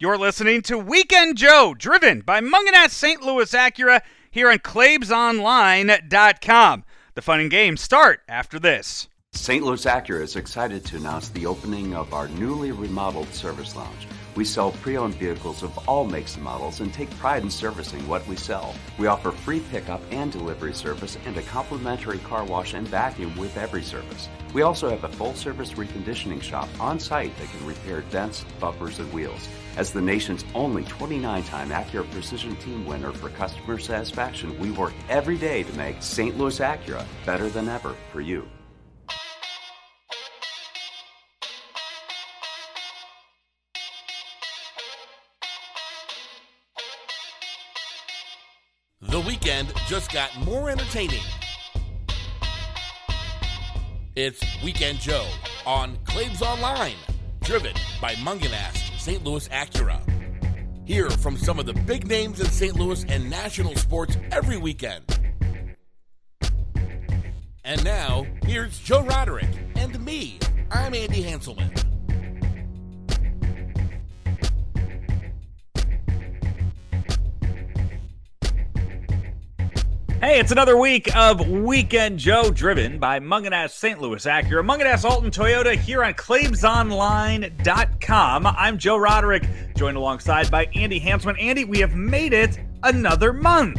You're listening to Weekend Joe, driven by Mungenast St. Louis Acura here on ClaibsOnline.com. The fun and games start after this. St. Louis Acura is excited to announce the opening of our newly remodeled service lounge. We sell pre owned vehicles of all makes and models and take pride in servicing what we sell. We offer free pickup and delivery service and a complimentary car wash and vacuum with every service. We also have a full service reconditioning shop on site that can repair dents, bumpers, and wheels. As the nation's only 29 time Acura Precision Team winner for customer satisfaction, we work every day to make St. Louis Acura better than ever for you. The weekend just got more entertaining. It's Weekend Joe on Claibs Online, driven by Mungenast St. Louis Acura. Hear from some of the big names in St. Louis and national sports every weekend. And now, here's Joe Roderick and me. I'm Andy Hanselman. Hey, it's another week of Weekend Joe, driven by Mungenast St. Louis Acura, Mungenast Alton Toyota here on ClaibsOnline.com. I'm Joe Roderick, joined alongside by Andy Hansman. Andy, we have made it another month.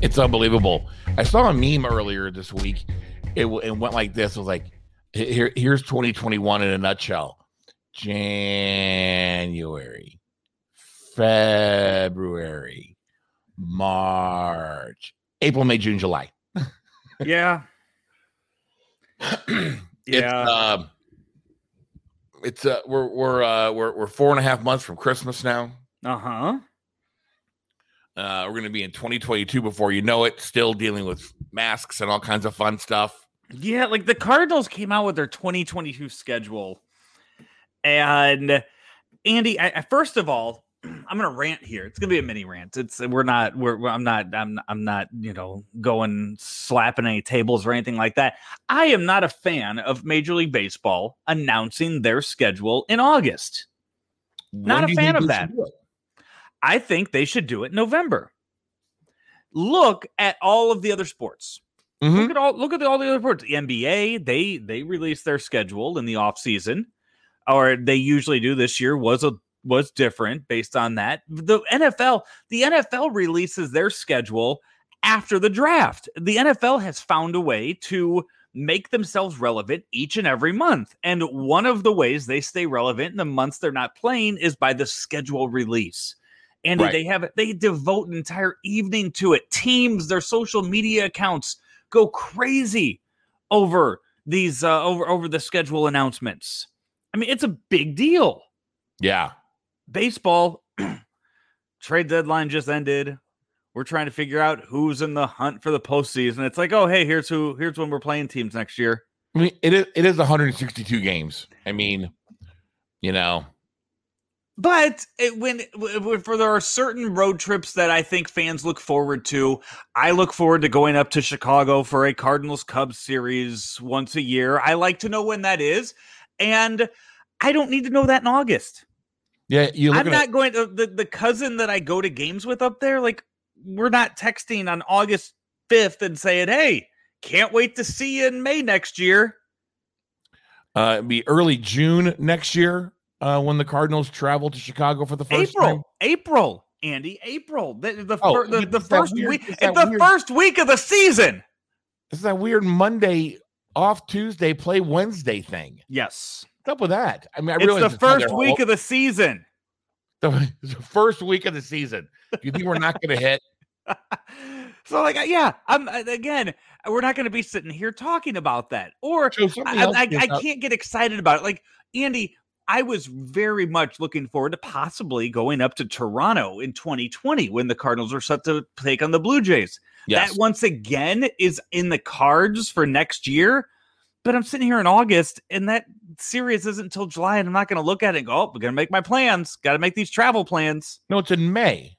It's unbelievable. I saw a meme earlier this week. It, it went like this. It was like, here, here's 2021 in a nutshell. January, February, March, April, May, June, July. Yeah. It's, Yeah. uh, it's uh, we're we're uh, we're we're four and a half months from Christmas now. Uh huh. Uh, we're going to be in 2022 before you know it. Still dealing with masks and all kinds of fun stuff. Yeah, like the Cardinals came out with their 2022 schedule. And Andy, I, I- first of all, I'm gonna rant here. It's gonna be a mini rant. It's we're not we're I'm not I'm I'm not you know going slapping any tables or anything like that. I am not a fan of Major League Baseball announcing their schedule in August. Not a fan of that. should do it? I think they should do it in November. Look at all of the other sports. Mhm. Look at all look at all the other sports. The NBA, they they release their schedule in the off season, or they usually do. This year was a was different based on that. The NFL, the NFL releases their schedule after the draft. The NFL has found a way to make themselves relevant each and every month. And one of the ways they stay relevant in the months they're not playing is by the schedule release. And Right. they have they devote an entire evening to it. Teams, their social media accounts go crazy over these uh, over over the schedule announcements. I mean, it's a big deal. Yeah. Baseball trade deadline just ended. We're trying to figure out who's in the hunt for the postseason. It's like, oh, hey, here's who. Here's when we're playing teams next year. I mean, it is it is 162 games. I mean, you know, But it, when, when for there are certain road trips that I think fans look forward to. I look forward to going up to Chicago for a Cardinals Cubs series once a year. I like to know when that is, and I don't need to know that in August. Yeah, you I'm at not going to the, the cousin that I go to games with up there. Like, we're not texting on August 5th and saying, "Hey, can't wait to see you in May next year." uh it'd be early June next year uh when the Cardinals travel to Chicago for the first April, time. April, Andy, April. The the, Oh, fir- the, the first weird- week, it's the weird- first week of the season. It's that weird Monday off Tuesday, play Wednesday thing. Yes, up with that? I mean, I it's the it's first week of the season. the, the first week of the season. Do you think we're not going to hit? so, like, yeah, I'm uh, again. We're not going to be sitting here talking about that, or I, I, I can't get excited about it. Like Andy, I was very much looking forward to possibly going up to Toronto in 2020 when the Cardinals are set to take on the Blue Jays. Yes. That once again is in the cards for next year. But I'm sitting here in August, and that series isn't until July, and I'm not going to look at it and go, "Oh, we're going to make my plans. Got to make these travel plans." no, it's in May.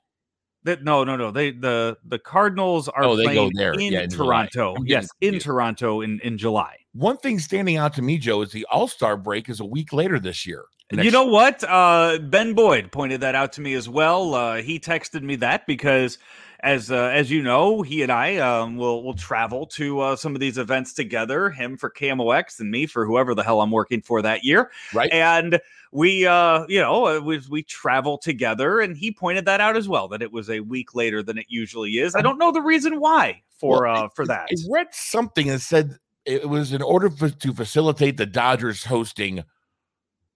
That no, no, no. They the the Cardinals are Oh, they go playing there. in Yeah, in Toronto. I'm Yes, in confused. Toronto in in July. One thing standing out to me, Joe, is the All Star break is a week later this year. you know what? Uh, ben Boyd pointed that out to me as well. Uh, he texted me that because, as uh, as you know, he and I um, will will travel to uh, some of these events together. Him for KMOX and me for whoever the hell I'm working for that year. right? And we, uh, you know, we we travel together, and he pointed that out as well that it was a week later than it usually is. I don't know the reason why for Well, uh for that. I read something that said it was in order for, to facilitate the Dodgers hosting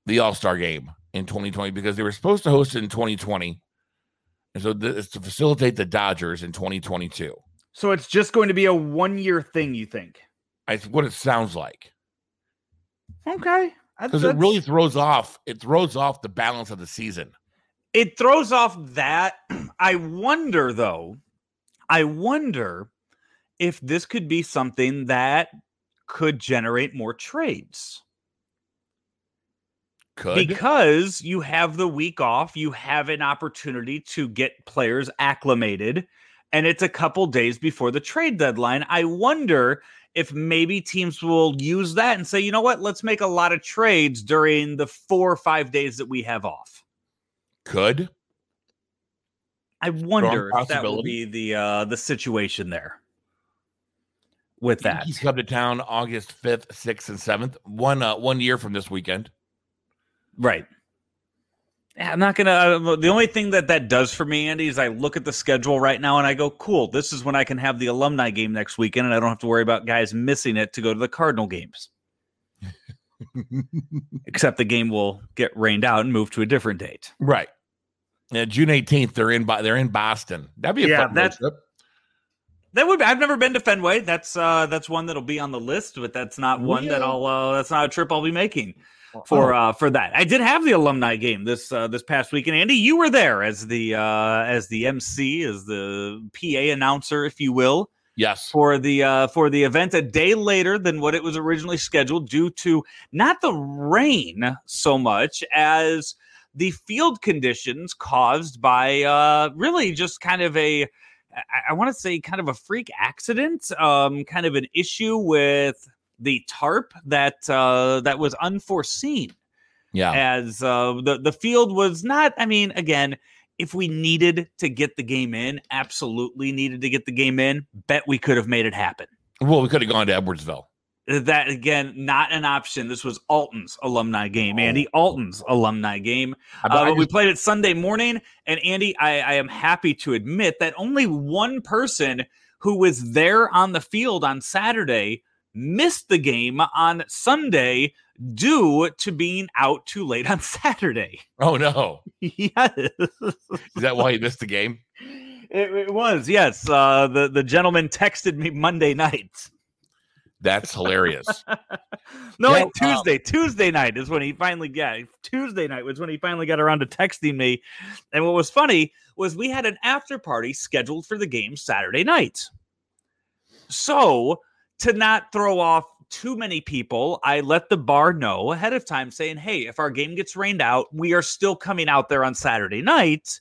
the All Star game in 2020 because they were supposed to host it in 2020. And so this to facilitate the Dodgers in 2022. So it's just going to be a one year thing, you think? I th- what it sounds like Okay. because it really throws off it throws off the balance of the season. it throws off that. I wonder though, I wonder if this could be something that could generate more trades Could because you have the week off, you have an opportunity to get players acclimated, and it's a couple days before the trade deadline. I wonder if maybe teams will use that and say, you know what, let's make a lot of trades during the four or five days that we have off. could I wonder if that will be the uh the situation there with that. Yankees come to town August 5th, 6th, and 7th. One uh, one year from this weekend. Right. I'm not gonna. Uh, the only thing that that does for me, Andy, is I look at the schedule right now and I go, "Cool, this is when I can have the alumni game next weekend, and I don't have to worry about guys missing it to go to the Cardinal games." Except the game will get rained out and move to a different date. Right. Yeah, June 18th, they're in they're in Boston. That'd be a Yeah, fun that's- trip. That would. I've never been to Fenway. That's uh that's one that'll be on the list, but that's not one that I'll. Uh, that's not a trip I'll be making. For uh for that. I did have the alumni game this uh this past weekend. Andy, you were there as the uh as the MC, as the PA announcer, if you will, Yes. for the uh for the event a day later than what it was originally scheduled due to not the rain so much as the field conditions caused by uh really just kind of a I, I want to say kind of a freak accident, um, kind of an issue with the tarp that uh, that was unforeseen. Yeah. As uh, the the field was not. I mean, again, if we needed to get the game in, absolutely needed to get the game in. Bet we could have made it happen. Well, we could have gone to Edwardsville. That again, not an option. This was Alton's alumni game, Andy Alton's alumni game. Uh, but we played it Sunday morning, and Andy, I, I am happy to admit that only one person who was there on the field on Saturday missed the game on Sunday due to being out too late on Saturday. oh no. yes, Is that why you missed the game? it, it was. Yes, uh, the the gentleman texted me Monday night. That's hilarious. No, Yeah, wait, Tuesday. Tuesday night is when he finally got. Tuesday night was when he finally got around to texting me. And what was funny was we had an after party scheduled for the game Saturday night. So to not throw off too many people, I let the bar know ahead of time, saying, "Hey, if our game gets rained out, we are still coming out there on Saturday night."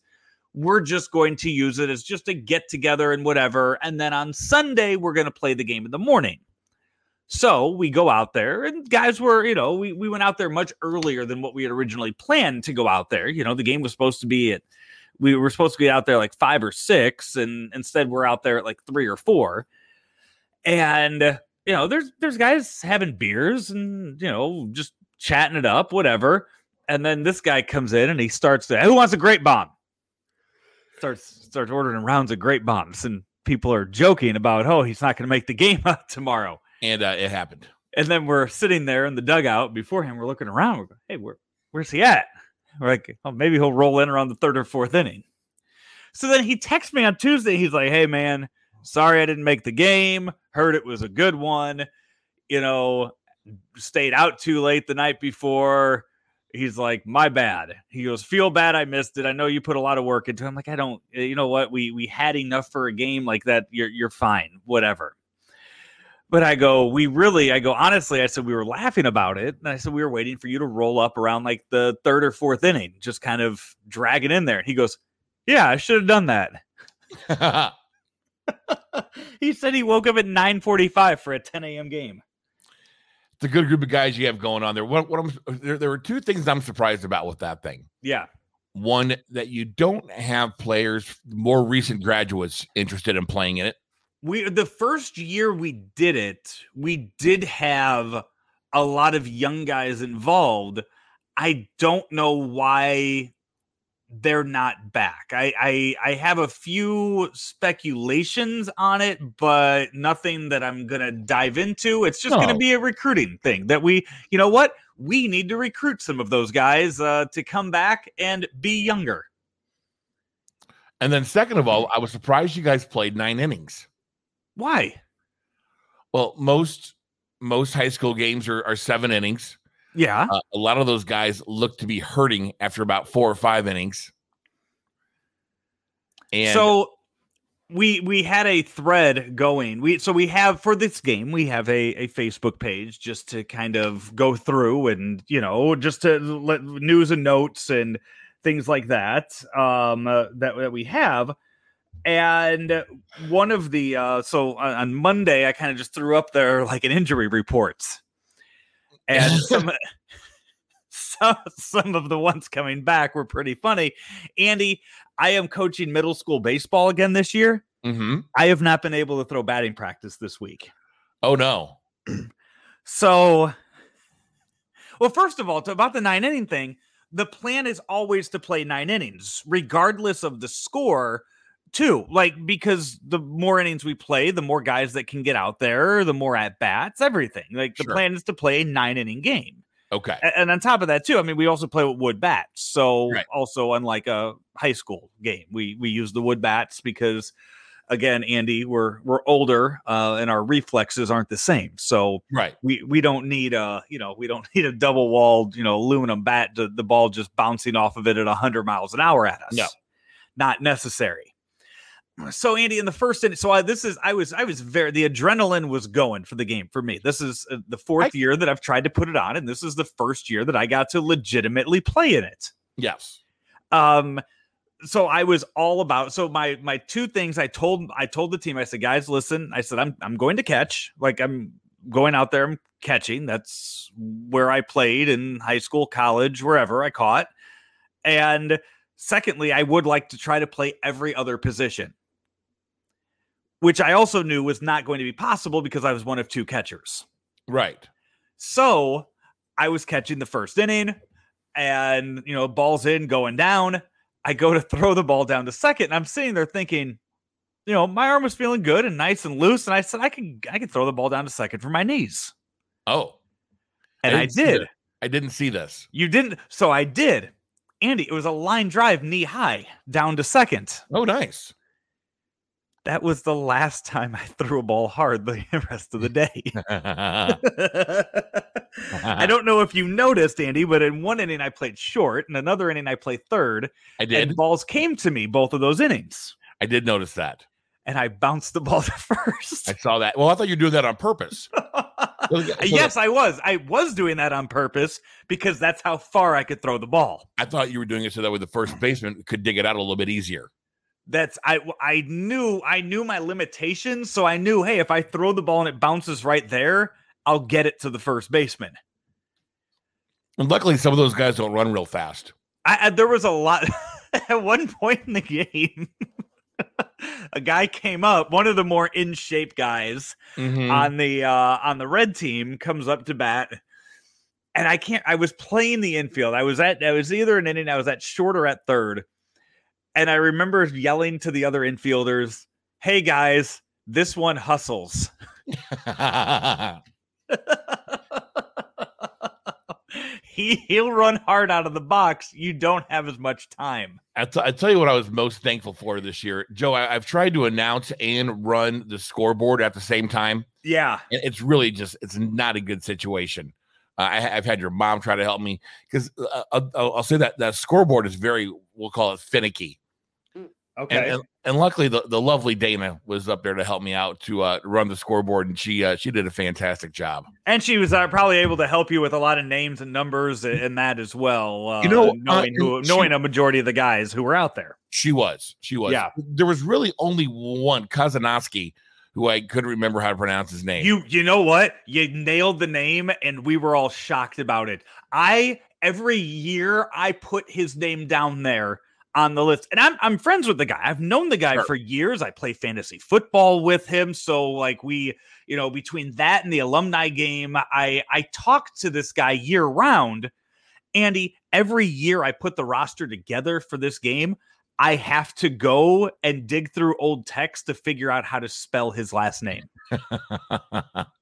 We're just going to use it as just a get together and whatever. And then on Sunday, we're going to play the game in the morning. So we go out there, and guys were, you know, we, we went out there much earlier than what we had originally planned to go out there. You know, the game was supposed to be at, we were supposed to be out there like five or six, and instead we're out there at like three or four. And, uh, you know, there's there's guys having beers and, you know, just chatting it up, whatever. And then this guy comes in and he starts to, who wants a grape bomb? Starts starts ordering rounds of grape bombs, and people are joking about, oh, he's not going to make the game out tomorrow. and uh, it happened. And then we're sitting there in the dugout beforehand. We're looking around. We're going, hey, where, where's he at? We're like, oh, maybe he'll roll in around the third or fourth inning. So then he texts me on Tuesday. He's like, hey, man, sorry I didn't make the game. Heard it was a good one. You know, stayed out too late the night before. He's like, my bad. He goes, feel bad I missed it. I know you put a lot of work into it. I'm like, I don't, eh, you know what? We we had enough for a game like that. You're you're fine. Whatever. But I go, we really, I go, honestly, I said, we were laughing about it. And I said, we were waiting for you to roll up around like the third or fourth inning, just kind of drag it in there. And he goes, yeah, I should have done that. he said he woke up at 945 for a 10 a.m. game. it's a good group of guys you have going on there. What, what I'm there, there were two things I'm surprised about with that thing. Yeah. One that you don't have players, more recent graduates, interested in playing in it. We the first year we did it, we did have a lot of young guys involved. I don't know why they're not back. I, I I have a few speculations on it, but nothing that I'm gonna dive into. It's just gonna be a recruiting thing that we, you know what, we need to recruit some of those guys uh, to come back and be younger. And then, second of all, I was surprised you guys played nine innings. Why? Well, most most high school games are, are seven innings. Yeah. Uh, a lot of those guys look to be hurting after about four or five innings. And so we we had a thread going. We so we have for this game we have a a Facebook page just to kind of go through and you know just to let news and notes and things like that um uh, that that we have. And one of the uh so on, on Monday I kind of just threw up there like an injury reports. And some some some of the ones coming back were pretty funny. Andy, I am coaching middle school baseball again this year. Mhm. I have not been able to throw batting practice this week. oh no, So, well, first of all, to, about the nine inning thing, the plan is always to play nine innings, regardless of the score, too. Like, because the more innings we play, the more guys that can get out there, the more at bats, everything. Like, the Sure. plan is to play a nine inning game. okay, And on top of that, too, I mean, we also play with wood bats. So Right. also unlike a high school game, we we use the wood bats because again, Andy, we're we're older uh, and our reflexes aren't the same. So right, we we don't need a you know we don't need a double walled you know aluminum bat to the ball just bouncing off of it at 100 miles an hour at us No. not necessary so andy in the first inning so I, this is i was i was very the adrenaline was going for the game for me. This is uh, the fourth I- year that i've tried to put it on and this is the first year that i got to legitimately play in it. Yes, um so i was all about so my my two things i told i told the team i said guys listen i said i'm i'm going to catch. Like i'm going out there i'm catching. That's where i played in high school college wherever i caught. And secondly i would like to try to play every other position which i also knew was not going to be possible because i was one of two catchers right. so I was catching the first inning and, you know, ball's in, going down. I go to throw the ball down to second and I'm sitting there thinking, you know, my arm was feeling good and nice and loose. And I said, I can, I can throw the ball down to second for my knees. Oh, And I didn't did. I didn't see this. You didn't. So I did. Andy, it was a line drive knee high down to second. Oh, nice. That was the last time I threw a ball hard the rest of the day. I don't know if you noticed, Andy, but in one inning I played short, and another inning I played third, I did. and balls came to me both of those innings, I did notice that. and I bounced the ball to first. I saw that. Well, I thought you were doing that on purpose. So so yes, I was. I was doing that on purpose because that's how far I could throw the ball. I thought you were doing it so that way the first baseman could dig it out a little bit easier. That's I I knew I knew my limitations, so I knew, hey, if I throw the ball and it bounces right there, I'll get it to the first baseman. And luckily, some of those guys don't run real fast. I, I there was a lot at one point in the game. a guy came up, one of the more in shape guys Mhm. on the uh on the red team comes up to bat. And I can't I was playing the infield. I was at I was either an inning, I was at short or at third. And I remember yelling to the other infielders, Hey guys, this one hustles. he he'll run hard out of the box. You don't have as much time. I t- I tell you what I was most thankful for this year, Joe. I, I've tried to announce and run the scoreboard at the same time. Yeah. and it's really just it's not a good situation. Uh, I, I've had your mom try to help me because uh, I'll I'll say that that scoreboard is very we'll call it finicky, Okay. and, and and luckily the, the lovely Dana was up there to help me out to uh, run the scoreboard, and she uh, she did a fantastic job. And she was uh, probably able to help you with a lot of names and numbers and, and that as well. Uh, You know, uh, knowing who, she- knowing a majority of the guys who were out there. She was she was Yeah. There was really only one Kazanowski who I couldn't remember how to pronounce his name. You you know what? You nailed the name and we were all shocked about it. I every year I put his name down there on the list. And I'm I'm friends with the guy. I've known the guy Sure. for years. I play fantasy football with him. So like we, you know, between that and the alumni game, I I talk to this guy year round. Andy, every year I put the roster together for this game, I have to go and dig through old text to figure out how to spell his last name.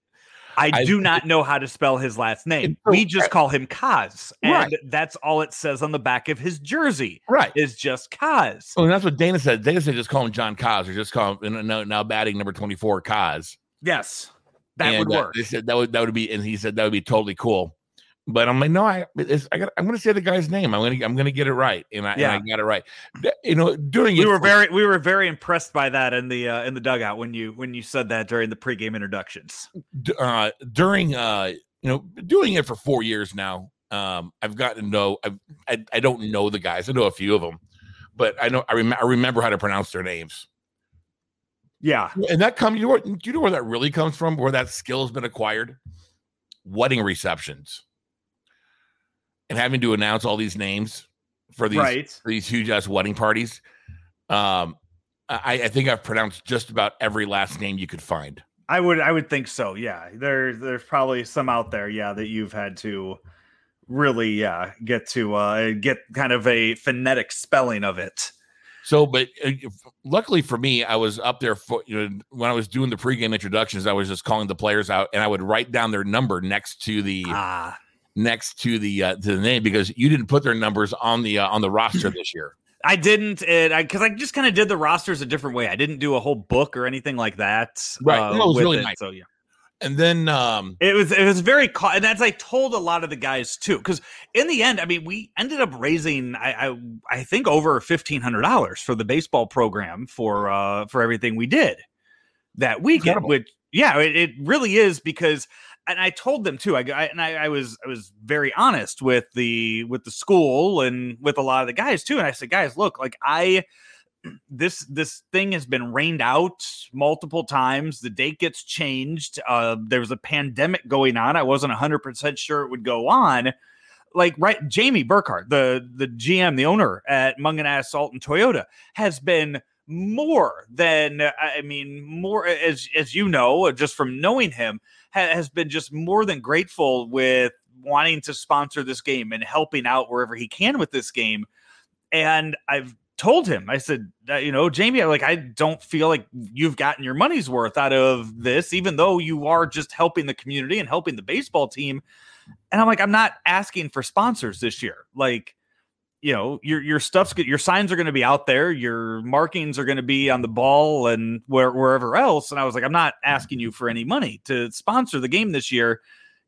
I, I- do not know how to spell his last name. We just call him Kaz, and Right. that's all it says on the back of his jersey right. is just Kaz. Oh, and that's what Dana said. Dana said just call him John Kaz or just call him now, now batting number 24 Kaz. Yes, that And, would uh, work. They said that would that would be, and he said that would be totally cool. But I'm like, no, I, I got, I'm going to say the guy's name. I'm going to, I'm going to get it right, and I, Yeah. and I got it right. You know, doing we it were very we were very impressed by that in the uh, in the dugout when you when you said that during the pregame introductions. uh, during, uh, you know, doing it for four years now. Um, I've gotten to know. I've, I, I don't know the guys. I know a few of them, but I know I, rem- I remember how to pronounce their names. Yeah, And that comes, you know, do you know where that really comes from? Where that skill has been acquired? Wedding receptions, and having to announce all these names for these right. these huge ass wedding parties. Um, I, I think I've pronounced just about every last name you could find. I would I would think so. Yeah, there there's probably some out there. Yeah, that you've had to really yeah get to uh get kind of a phonetic spelling of it. So, but uh, luckily for me, I was up there for you know when I was doing the pregame introductions, I was just calling the players out, and I would write down their number next to the Ah, next to the uh, to the name because you didn't put their numbers on the uh, on the roster this year. I didn't it because I, just kind of did the rosters a different way. I didn't do a whole book or anything like that. Right. uh, No, it was really it, nice. So yeah. And then um, It was it was very ca- and as I told a lot of the guys too, because in the end, I mean, we ended up raising I I, I think over fifteen hundred dollars for the baseball program for uh for everything we did that weekend. Incredible. Which yeah, it, it really is because and I told them too. I, I and I, I was I was very honest with the with the school and with a lot of the guys too. And I said, guys, look, like I this this thing has been rained out multiple times the date gets changed uh there was a pandemic going on i wasn't 100% sure it would go on like right jamie burkhardt the the gm the owner at Mungenast Alton toyota has been more than i mean more as as you know just from knowing him ha- has been just more than grateful with wanting to sponsor this game and helping out wherever he can with this game. And i've told him i said uh, you know jamie like i don't feel like you've gotten your money's worth out of this even though you are just helping the community and helping the baseball team. And i'm like i'm not asking for sponsors this year. Like you know your your stuff's good your signs are going to be out there your markings are going to be on the ball and where, wherever else and i was like i'm not asking you for any money to sponsor the game this year.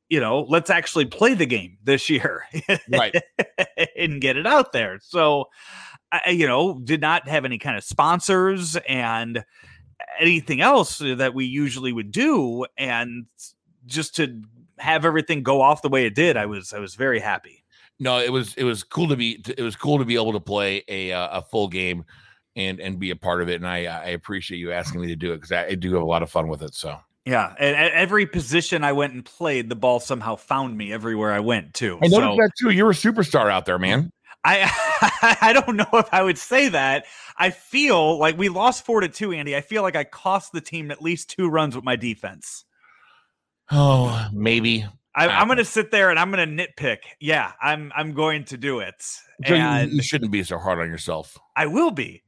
You know let's actually play the game this year Right. and get it out there. So I, I, you know did not have any kind of sponsors and anything else that we usually would do and just to have everything go off the way it did i was i was very happy no, it was it was cool to be it was cool to be able to play a uh, a full game and and be a part of it. And I I appreciate you asking me to do it because I, I do have a lot of fun with it. So Yeah, and at every position I went and played, the ball somehow found me everywhere I went too. I noticed So that too. You're a superstar out there, man. I I don't know if I would say that. I feel like we lost four to two, Andy. I feel like I cost the team at least two runs with my defense. Oh, maybe. I, I'm Ah. going to sit there and I'm going to nitpick. Yeah, I'm I'm going to do it, So and you shouldn't be so hard on yourself. I will be.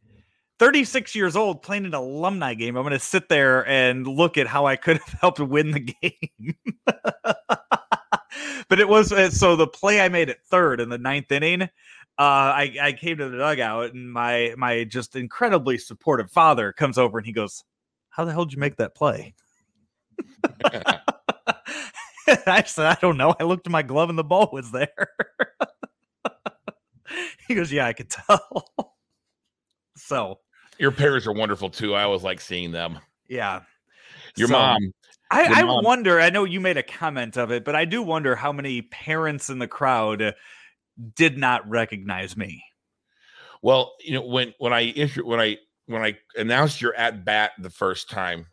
36 years old playing an alumni game. I'm going to sit there and look at how I could have helped win the game. but it was uh, so the play I made at third in the ninth inning. Uh, I, I came to the dugout and my my just incredibly supportive father comes over and he goes, "How the hell did you make that play?" I said, "I don't know. I looked at my glove and the ball was there." he goes, "Yeah, I could tell." so Your parents are wonderful too. I always like seeing them. yeah, Your So- mom. I, Your I mom- wonder. I know you made a comment of it, but I do wonder how many parents in the crowd did not recognize me. Well, you know when when I issue when I when I announced your at bat the first time,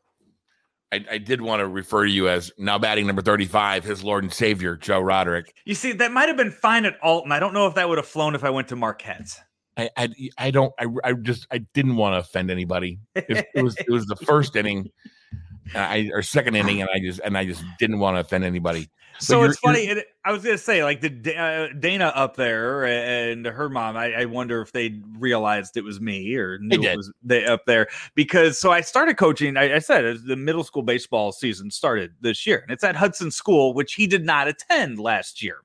I, I did want to refer to you as now batting number 35, his Lord and Savior, Joe Roderick. You see, that might have been fine at Alton. I don't know if that would have flown if I went to Marquette. I, I, I don't, I, I just, I didn't want to offend anybody. It, it was, it was the first inning, I or second inning, and I just, and I just didn't want to offend anybody. So it's funny. It, I was gonna say, like the uh, Dana up there and her mom. I, I, wonder if they realized it was me or knew it was they up there because. So I started coaching. I, I said the middle school baseball season started this year, and it's at Hudson School, which he did not attend last year.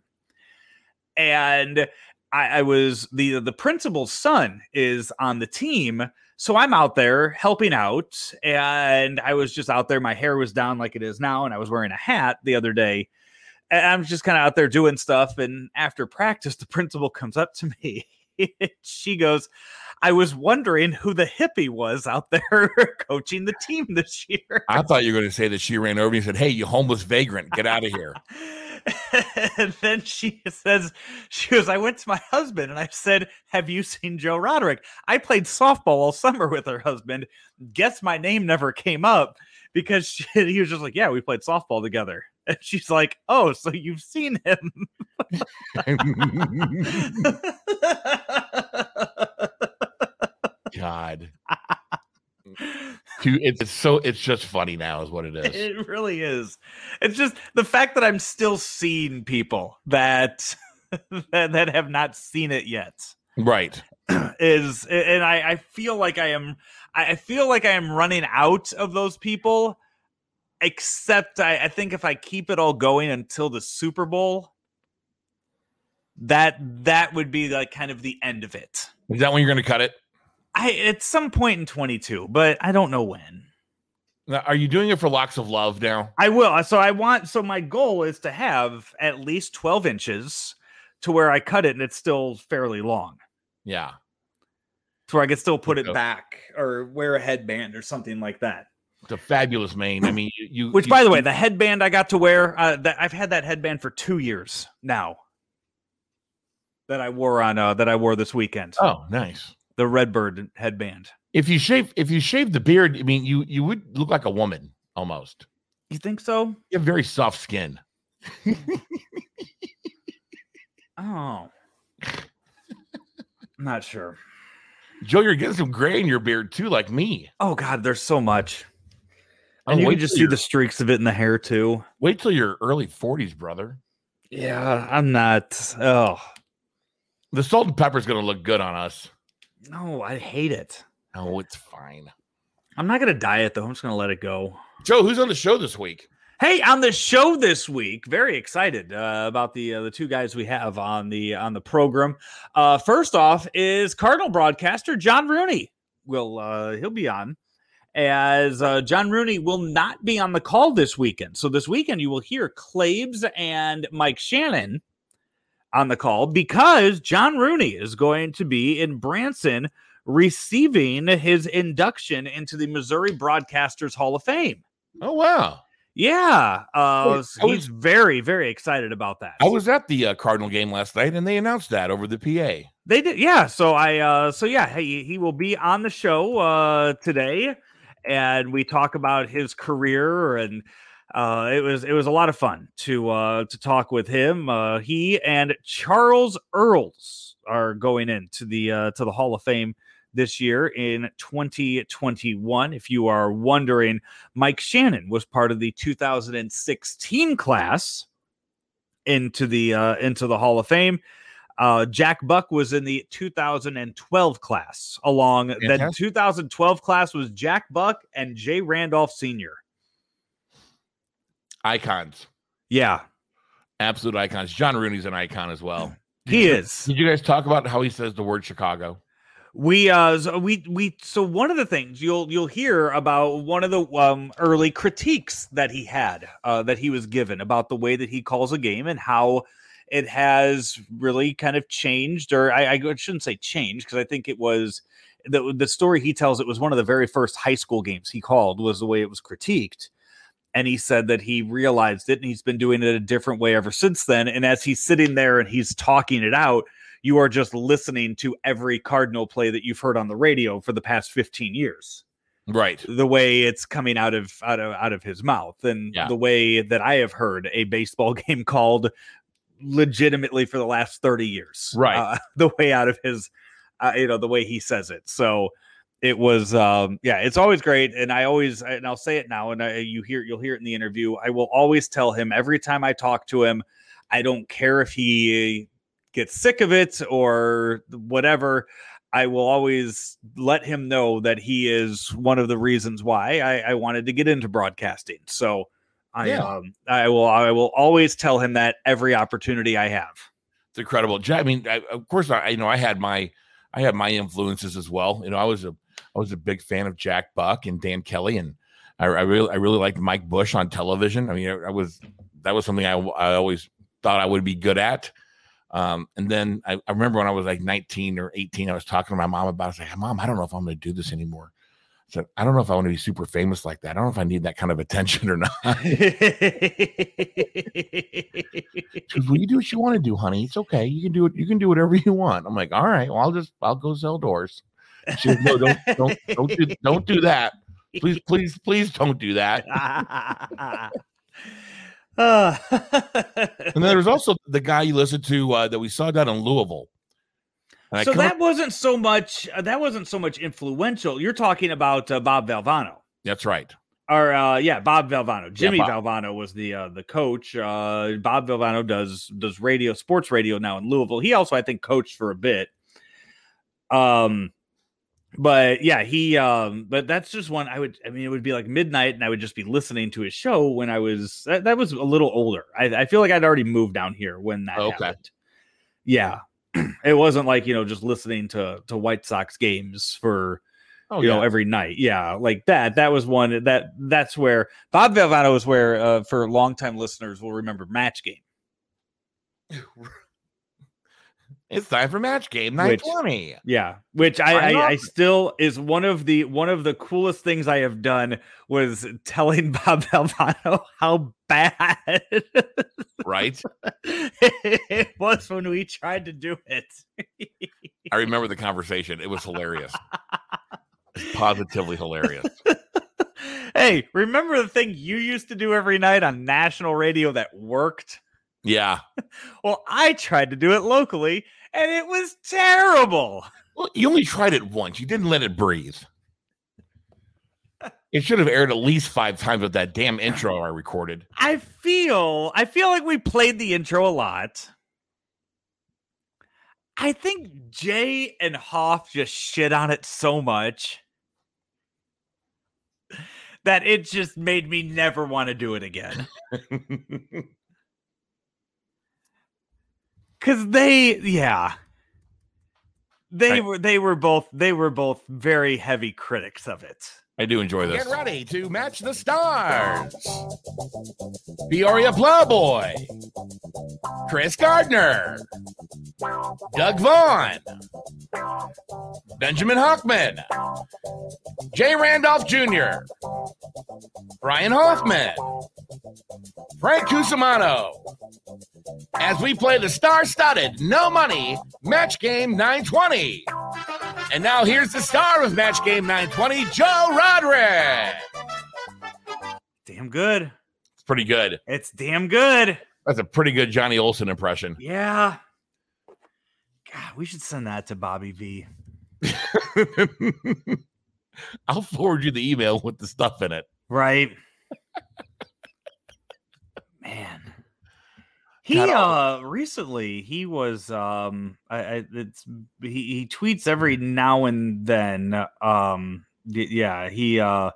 And I, I was the the principal's son is on the team. So I'm out there helping out, and I was just out there. My hair was down like it is now, and I was wearing a hat the other day and I'm just kind of out there doing stuff. And after practice, the principal comes up to me. she goes, I was wondering who the hippie was out there coaching the team this year. I thought you were going to say that she ran over and said, Hey, you homeless vagrant, get out of here. and then she says, She goes, I went to my husband and I said, Have you seen Joe Roderick? I played softball all summer with her husband. Guess my name never came up because she, he was just like, Yeah, we played softball together. And she's like, "Oh, so you've seen him?" God. it's so it's just funny now is what it is. It really is. It's just the fact that I'm still seeing people that that, that have not seen it yet. Right. Is and I, I feel like I am I feel like I am running out of those people except I, I think if I keep it all going until the Super Bowl, that that would be like kind of the end of it. Is that when you're going to cut it? I at some point in 22, but I don't know when. Now, are you doing it for locks of love now? I will. Uh, so I want. So my goal is to have at least 12 inches to where I cut it and it's still fairly long. Yeah. To where I can still put it back or wear a headband or something like that. It's a fabulous mane. I mean, you. you Which, you, by the way, the headband I got to wear, uh, that I've had that headband for two years now. That I wore on uh, that I wore this weekend. Oh, nice. The Redbird headband. If you shave, if you shave the beard, I mean, you you would look like a woman almost. You think so? You have very soft skin. oh, I'm not sure. Joe, you're getting some gray in your beard too, like me. Oh God, there's so much. And oh, you can just see the streaks of it in the hair too. Wait till your early 40s, brother. Yeah, I'm not. Oh, the salt and pepper is going to look good on us. No, I hate it. Oh, it's fine. I'm not going to diet though. I'm just going to let it go. Joe, who's on the show this week? Hey, on the show this week, very excited uh, about the uh, the two guys we have on the on the program. Uh, first off is Cardinal broadcaster John Rooney. Will uh, he'll be on as uh, John Rooney will not be on the call this weekend. So this weekend you will hear Claibs and Mike Shannon on the call because John Rooney is going to be in Branson receiving his induction into the Missouri Broadcasters Hall of Fame. Oh wow. Yeah, uh, was, he's very, very excited about that. I was at the uh, Cardinal game last night, and they announced that over the PA. They did, yeah. So I, uh, so yeah, he he will be on the show uh, today, and we talk about his career and uh, it was it was a lot of fun to uh, to talk with him. Uh, he and Charles Earls are going into the uh, to the Hall of Fame this year in 2021. If you are wondering, Mike Shannon was part of the 2016 class into the uh, into the Hall of Fame. Uh, Jack Buck was in the 2012 class. Along that 2012 class was Jack Buck and Jay Randolph Sr. Icons. Yeah. Absolute icons. John Rooney's an icon as well. Did he you, is. Did you guys talk about how he says the word Chicago? We uh so we we so one of the things you'll you'll hear about one of the um early critiques that he had uh that he was given about the way that he calls a game and how it has really kind of changed, or I, I shouldn't say changed because I think it was the the story he tells. It was one of the very first high school games he called was the way it was critiqued, and he said that he realized it and he's been doing it a different way ever since then. And as he's sitting there and he's talking it out, you are just listening to every Cardinal play that you've heard on the radio for the past 15 years. Right. the way it's coming out of out of out of his mouth and Yeah. the way that I have heard a baseball game called legitimately for the last 30 years. Right. Uh, the way out of his uh, you know the way he says it. So it was um yeah, it's always great and I always and I'll say it now and I, you hear you'll hear it in the interview. I will always tell him every time I talk to him, I don't care if he gets sick of it or whatever. I will always let him know that he is one of the reasons why I, I wanted to get into broadcasting. So I Yeah. um I will I will always tell him that every opportunity I have. It's incredible. I mean, I, of course, I you know I had my I had my influences as well. You know, I was a I was a big fan of Jack Buck and Dan Kelly, and I, I really I really liked Mike Bush on television. I mean, I, I was that was something I I always thought I would be good at. Um, and then I, I remember when I was like 19 or 18, I was talking to my mom about it. I was like, Mom, I don't know if I'm going to do this anymore. I said, I don't know if I want to be super famous like that. I don't know if I need that kind of attention or not. She goes, well, you do what you want to do, honey. It's okay. You can do it. You can do whatever you want. I'm like, all right. Well, I'll just I'll go sell doors. She goes, no, don't don't don't do, don't do that. Please, please, please don't do that. Uh, And then there was also the guy you listened to uh, that we saw down in Louisville. So that up- wasn't so much uh, that wasn't so much influential. You're talking about uh, Bob Valvano. that's right. or uh yeah bob valvano jimmy Bob. valvano was the uh the coach uh bob valvano does does radio sports radio now in louisville he also i think coached for a bit um but yeah he um but that's just one i would i mean it would be like midnight and i would just be listening to his show when i was that, that was a little older I, I feel like i'd already moved down here when that Okay. happened yeah it wasn't like you know just listening to to white sox games for Oh you yeah. know every night yeah like that that was one that that's where bob valvano is where uh, for longtime listeners will remember match game it's time for match game Which- 920. yeah which I, I I, I still is one of the one of the coolest things i have done was telling bob valvano how bad Right. it was when we tried to do it I remember the conversation. It was hilarious. Positively hilarious. hey remember the thing you used to do every night on national radio that worked Yeah. Well, I tried to do it locally and it was terrible. Well, you only tried it once. You didn't let it breathe. It should have aired at least five times with that damn intro I recorded. I feel I feel like we played the intro a lot. I think Jay and Hoff just shit on it so much that it just made me never want to do it again. Cause they yeah. They Right. were they were both they were both very heavy critics of it. I do enjoy this. Get ready to match the stars. Peoria Plowboy. Chris Gardner. Doug Vaughn. Benjamin Hockman. Jay Randolph Jr. Brian Hoffman. Frank Cusimano. As we play the star studded, no money match game 920. And now here's the star of match game 920, Joe Roderick. Damn good. It's pretty good. It's damn good. That's a pretty good Johnny Olson impression. Yeah. God, we should send that to Bobby V. I'll forward you the email with the stuff in it. Right. Man. He uh recently he was um I, I it's he, he tweets every now and then um yeah he uh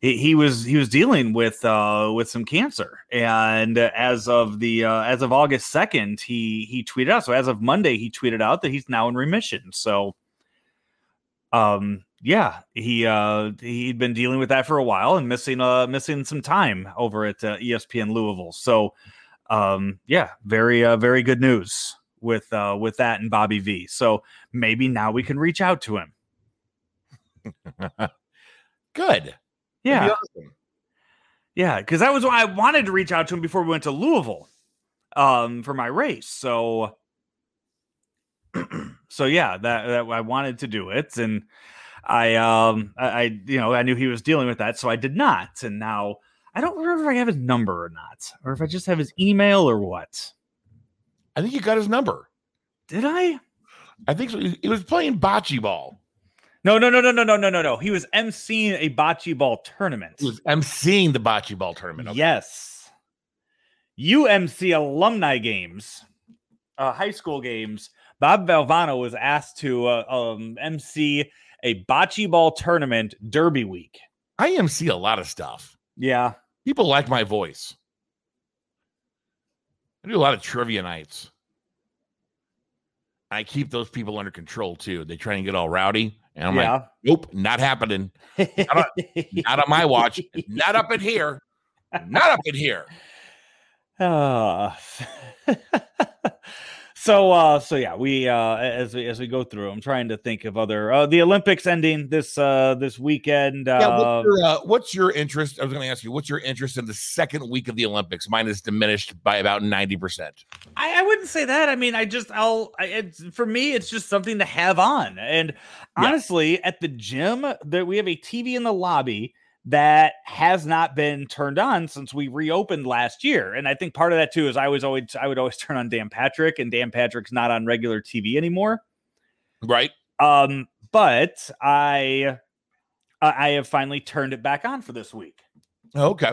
he, he was he was dealing with uh with some cancer and as of the uh as of August 2nd he he tweeted out so as of Monday he tweeted out that he's now in remission so um yeah he uh he'd been dealing with that for a while and missing uh missing some time over at uh, espn louisville so um yeah very uh very good news with uh with that and bobby v so maybe now we can reach out to him Good. Yeah awesome. yeah because that was why i wanted to reach out to him before we went to louisville um for my race so so yeah that, that i wanted to do it and I um I, I you know I knew he was dealing with that, so I did not. And now I don't remember if I have his number or not, or if I just have his email or what. I think you got his number. Did I? I think so. He was playing bocce ball. No, no, no, no, no, no, no, no, no. He was emceeing a bocce ball tournament. He was emceeing the bocce ball tournament. Okay. Yes. UMC alumni games, uh, high school games. Bob Valvano was asked to uh, um, MC a bocce ball tournament Derby week. I MC a lot of stuff. Yeah. People like my voice. I do a lot of trivia nights. I keep those people under control too. They try and get all rowdy. And I'm like, nope, not happening. Not Not on my watch. Not up in here. Not up in here. Uh, so uh so yeah we uh as we as we go through i'm trying to think of other uh the olympics ending this uh this weekend uh Yeah, what's your, uh, what's your interest? I was going to ask you, what's your interest in the second week of the Olympics? Mine is diminished by about 90%. I, I wouldn't say that i mean i just i'll I, it's, for me it's just something to have on and Yeah. honestly at the gym that we have a tv in the lobby that has not been turned on since we reopened last year and i think part of that too is i was always i would always turn on dan patrick and dan patrick's not on regular tv anymore Right? Um, but I I have finally turned it back on for this week. Okay.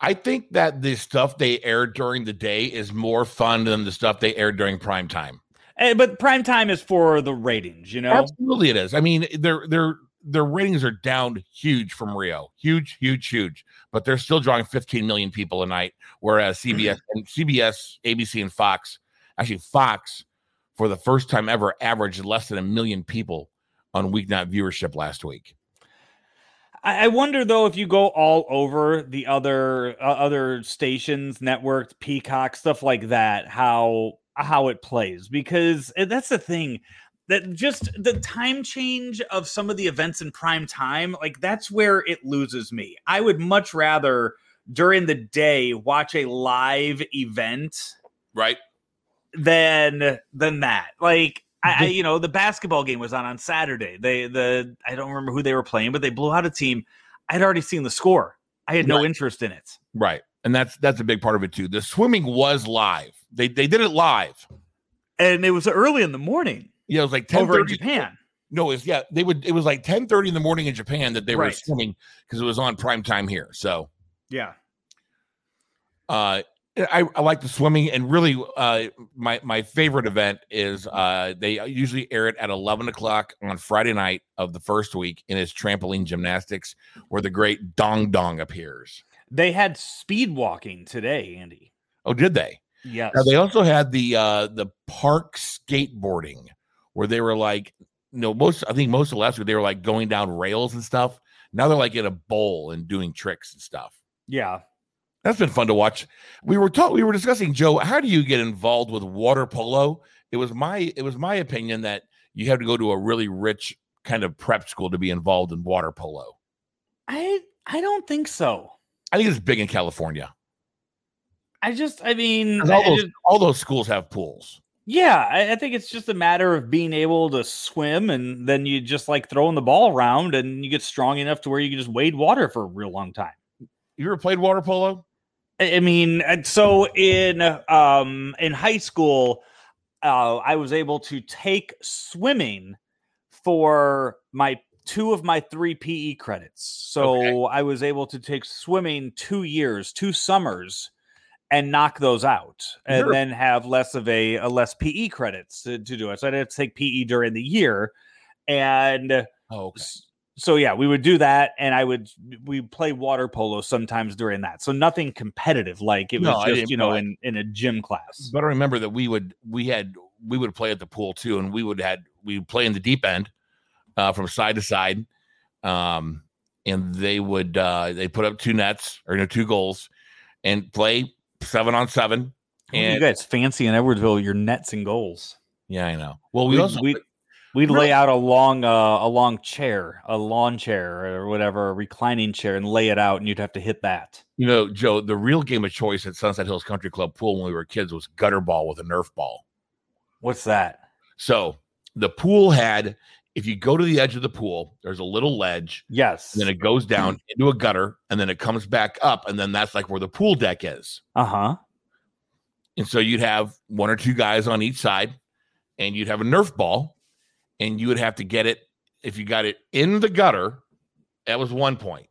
I think that the stuff they aired during the day is more fun than the stuff they aired during prime time. Eh, but prime time is for the ratings, you know. Absolutely, it is. I mean, their their their ratings are down huge from Rio, huge, huge, huge. But they're still drawing 15 million people a night, whereas CBS and CBS, ABC, and Fox, actually Fox, for the first time ever, averaged less than a million people on weeknight viewership last week. I, wonder though if you go all over the other uh, other stations, networks, Peacock, stuff like that, how how it plays because that's the thing that just the time change of some of the events in prime time, like that's where it loses me. I would much rather during the day watch a live event Right? than than that. Like I, I, you know, the basketball game was on on Saturday. They the I don't remember who they were playing, but they blew out a team. I'd already seen the score. I had no Right. interest in it. Right. And that's that's a big part of it too. The swimming was live. They they did it live. And it was early in the morning Yeah, it was like 10 over in Japan. No, it's yeah, they would it was like 10 30 in the morning in Japan that they were Right. swimming because it was on prime time here. So Yeah. uh I, I like the swimming and really uh my my favorite event is uh they usually air it at 11 o'clock on friday night of the first week and it's trampoline gymnastics where the great dong dong appears They had speed walking today, Andy. oh did they Yes. Now, they also had the uh the park skateboarding where they were like you know most i think most of last year they were like going down rails and stuff now they're like in a bowl and doing tricks and stuff yeah. That's been fun to watch. We were taught we were discussing Joe. How do you get involved with water polo? It was my it was my opinion that you have to go to a really rich kind of prep school to be involved in water polo. I I don't think so. I think it's big in California. I just I mean All I those, just- all those schools have pools. Yeah, I, I think it's just a matter of being able to swim, and then you just like throwing the ball around, and you get strong enough to where you can just wade water for a real long time. You ever played water polo? I I mean, so in um in high school, uh, I was able to take swimming for my two of my three PE credits. So Okay. I was able to take swimming two years, two summers, and knock those out, and You're- then have less of a, a less PE credits to, to do it. So I didn't have to take PE during the year, and Oh, okay. So yeah, we would do that, and I would we play water polo sometimes during that. So nothing competitive, like it was No, just you know know. in in a gym class. But I remember that we would we had we would play at the pool too, and we would had we would play in the deep end uh, from side to side, um, and they would uh, they put up two nets or you know, two goals and play seven on seven. Oh, you guys fancy in Edwardsville your nets and goals. yeah, I know. Well, we also we'd, we'd Really? lay out a long uh, a long chair, a lawn chair or whatever, a reclining chair, and lay it out, and you'd have to hit that. you know, Joe, the real game of choice at Sunset Hills Country Club pool when we were kids was gutter ball with a Nerf ball. What's that? So the pool had if you go to the edge of the pool, there's a little ledge, Yes. and then it goes down into a gutter, and then it comes back up, and then that's like where the pool deck is. Uh huh. And so you'd have one or two guys on each side, and you'd have a Nerf ball, and you would have to get it. If you got it in the gutter, that was one point.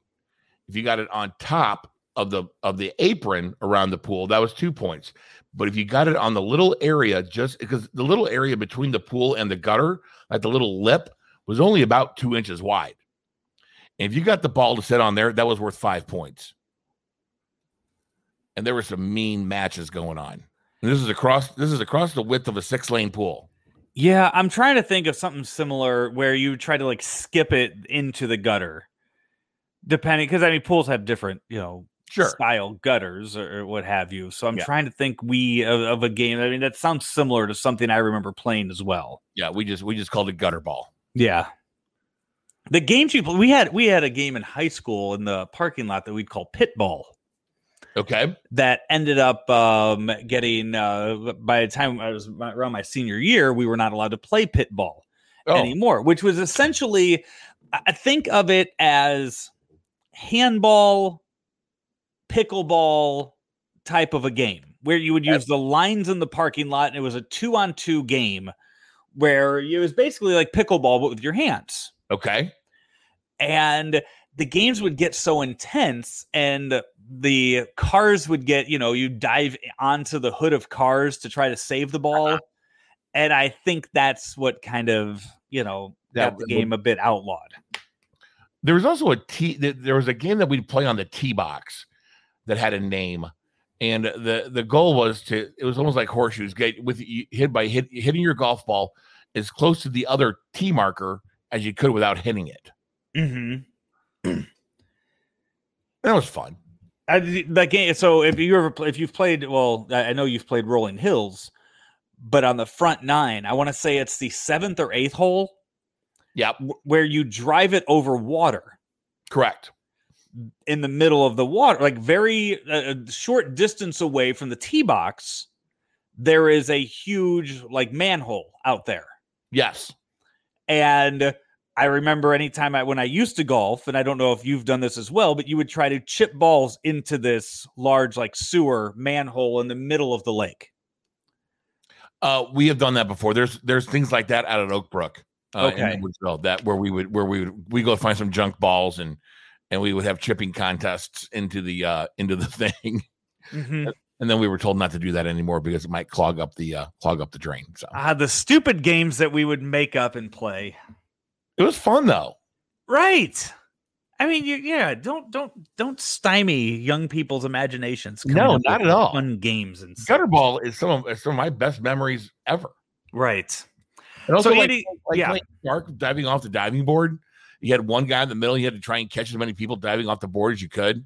If you got it on top of the of the apron around the pool, that was two points. But if you got it on the little area, just because the little area between the pool and the gutter, like the little lip, was only about two inches wide. And if you got the ball to sit on there, that was worth five points. And there were some mean matches going on. And this is across this is across the width of a six lane pool. Yeah, I'm trying to think of something similar where you try to like skip it into the gutter, depending because I mean pools have different you know Sure. style gutters or, what have you. So I'm Yeah. trying to think we of, of a game. I mean that sounds similar to something I remember playing as well. Yeah, we just we just called it gutter ball. Yeah. The games you play, we had we had a game in high school in the parking lot that we'd call pit ball. Okay. that ended up um, getting uh, by the time I was around my senior year, we were not allowed to play pit ball Oh, anymore, which was essentially I think of it as handball, pickleball type of a game where you would use the lines in the parking lot and it was a two on two game where it was basically like pickleball but with your hands. Okay. and the games would get so intense and the cars would get you know you dive onto the hood of cars to try to save the ball. Uh-huh. And i think that's what kind of you know Yeah, got the game a bit outlawed. There was also a T. th- There was a game that we'd play on the T box that had a name, and the the goal was to. It was almost like horseshoes. Get with you hit by hit, hitting your golf ball as close to the other T marker as you could without hitting it. mm-hmm. That was fun. I, that game so if you ever play, if you've played well I I know you've played rolling hills but on the front nine i want to say it's the seventh or eighth hole Yeah, where you drive it over water Correct. In the middle of the water, like very uh, a short distance away from the tee box, there is a huge like manhole out there. Yes. And I remember anytime I when I used to golf, and I don't know if you've done this as well, but you would try to chip balls into this large like sewer manhole in the middle of the lake. Uh, we have done that before. There's there's things like that out at Oak Brook. Uh, in Okay. That where we would where we would we go find some junk balls and and we would have chipping contests into the uh into the thing. Mhm. And then we were told not to do that anymore because it might clog up the uh clog up the drain. So Ah, the stupid games that we would make up and play. it was fun though. Right. I mean, you, yeah, don't don't don't stymie young people's imaginations. No, not at all. Fun games and stuff. Gutter ball is some of some of my best memories ever. Right. And also So, like, Andy- like yeah. playing shark diving off the diving board. You had one guy in the middle. You had to try and catch as many people diving off the board as you could.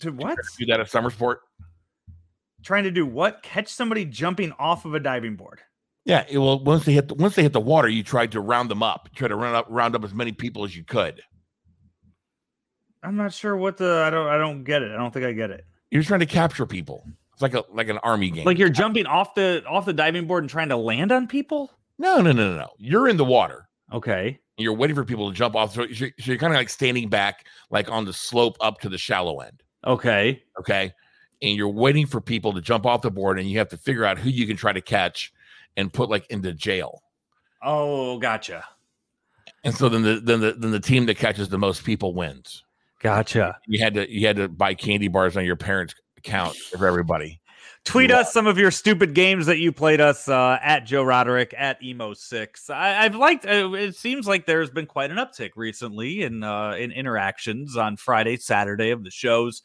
To what? Do that at summer sport. Trying to do what? Catch somebody jumping off of a diving board. Yeah, it- well, once they hit the, once they hit the water, you tried to round them up. You tried to round up round up as many people as you could. I'm not sure what the I don't I don't get it. I don't think I get it. You're trying to capture people. It's like a like an army game. Like you're jumping off the off the diving board and trying to land on people? no, no, no, no, no. You're in the water. Okay. You're waiting for people to jump off. So you're, so you're kind of like standing back, like on the slope up to the shallow end. Okay. Okay. And you're waiting for people to jump off the board, and you have to figure out who you can try to catch and put like into jail. Oh, gotcha. And so then the then the then the team that catches the most people wins. Gotcha. You had to you had to buy candy bars on your parents' account for everybody. Tweet us some of your stupid games that you played us uh, at Joe Roderick at Emo6. I, I've liked uh, it seems like there's been quite an uptick recently in uh, in interactions on Friday, Saturday of the shows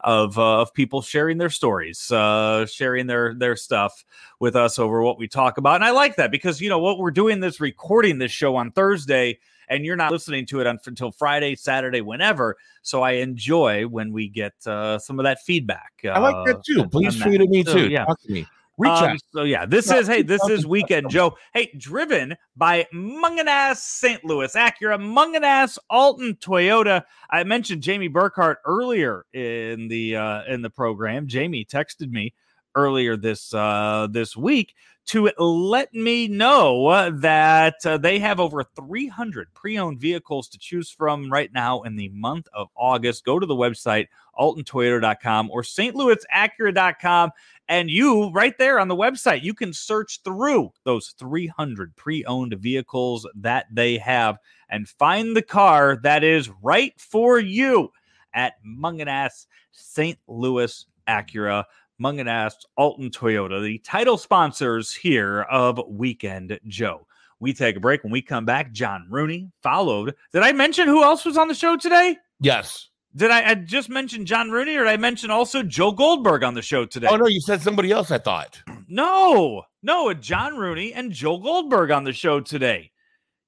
of uh, of people sharing their stories, uh, sharing their their stuff with us over what we talk about. And I like that because you know what we're doing this recording this show on Thursday and you're not listening to it until Friday, Saturday, whenever. So I enjoy when we get uh, some of that feedback. I like uh, that too. Please tweet at me So, too. yeah. Talk to me. Reach Um, out. So yeah, this is hey, this is weekend Joe. Hey, driven by Mungenast St. Louis Acura, Mungenast Alton Toyota. I mentioned Jamie Burkhart earlier in the uh in the program. Jamie texted me earlier this uh, this week to let me know that uh, they have over 300 pre-owned vehicles to choose from right now in the month of August. Go to the website altontoyota.com or stlouisacura.com and you right there on the website you can search through those 300 pre-owned vehicles that they have and find the car that is right for you at Mungenast St. Louis Acura. Mungenast Alton Toyota, the title sponsors here of Weekend Joe. We take a break. When we come back, John Rooney followed. Did I mention who else was on the show today? Yes. Did I, I just mention John Rooney or did I mention also Joe Goldberg on the show today? Oh, no, you said somebody else, I thought. No, no, John Rooney and Joe Goldberg on the show today.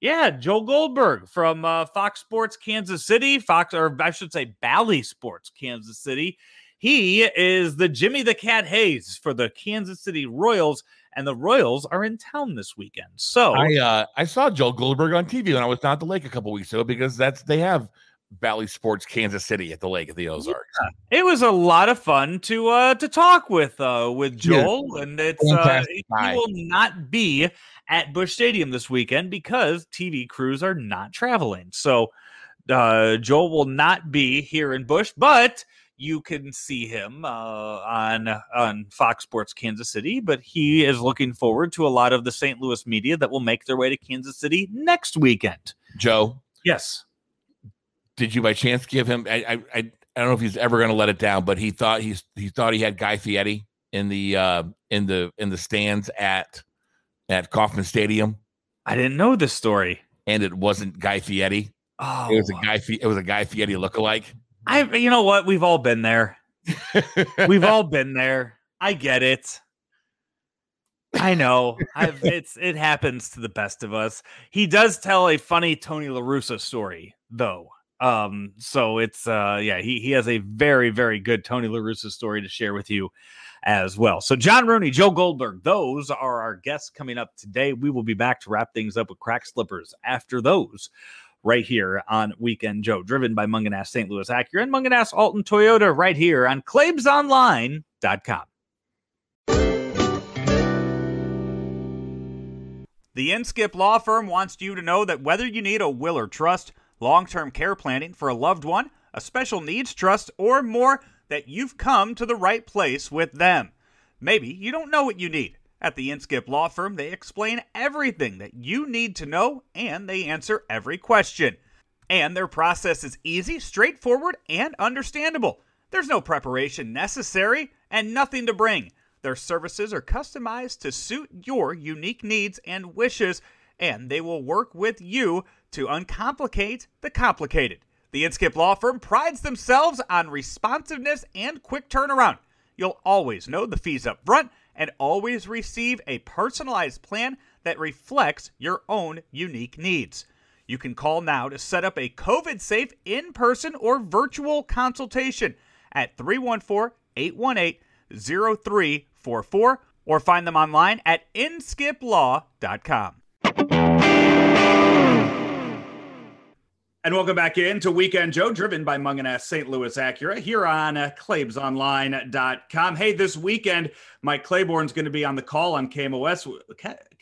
Yeah, Joe Goldberg from uh, Fox Sports Kansas City, Fox, or I should say Bally Sports Kansas City. He is the Jimmy the Cat Hayes for the Kansas City Royals, and the Royals are in town this weekend. So I uh, I saw Joe Goldberg on TV when I was down at the lake a couple weeks ago because that's they have Bally Sports Kansas City at the lake at the Ozarks. Yeah. It was a lot of fun to uh to talk with uh with Joel, yeah. and it's uh, he will not be at Busch Stadium this weekend because TV crews are not traveling. So uh Joel will not be here in Busch, but you can see him uh, on on Fox Sports Kansas City, but he is looking forward to a lot of the St. Louis media that will make their way to Kansas City next weekend. Joe, yes, did you by chance give him? I I, I don't know if he's ever going to let it down, but he thought he's he thought he had Guy Fieri in the uh, in the in the stands at at Kauffman Stadium. I didn't know this story, and it wasn't Guy Fieri. Oh, it was a guy. It was a Guy Fieri lookalike. I, you know what? We've all been there. We've all been there. I get it. I know. I've, it's it happens to the best of us. He does tell a funny Tony La Russa story, though. Um, so it's uh yeah, he he has a very, very good Tony La Russa story to share with you as well. So John Rooney, Joe Goldberg, those are our guests coming up today. We will be back to wrap things up with crack slippers after those right here on Weekend Joe, driven by Mungenast St. Louis Acura and Mungenast Alton Toyota right here on ClaibsOnline.com. The Inskip Law Firm wants you to know that whether you need a will or trust, long term care planning for a loved one, a special needs trust, or more, that you've come to the right place with them. Maybe you don't know what you need. At the Inskip Law Firm, they explain everything that you need to know and they answer every question. And their process is easy, straightforward, and understandable. There's no preparation necessary and nothing to bring. Their services are customized to suit your unique needs and wishes, and they will work with you to uncomplicate the complicated. The Inskip Law Firm prides themselves on responsiveness and quick turnaround. You'll always know the fees up front and always receive a personalized plan that reflects your own unique needs. You can call now to set up a COVID safe in person or virtual consultation at 314 818 0344 or find them online at inskiplaw.com. And welcome back in to Weekend Joe, driven by Mungenast St. Louis Acura here on uh, ClaibsOnline.com. Hey, this weekend, Mike Claiborne's going to be on the call on KMOS,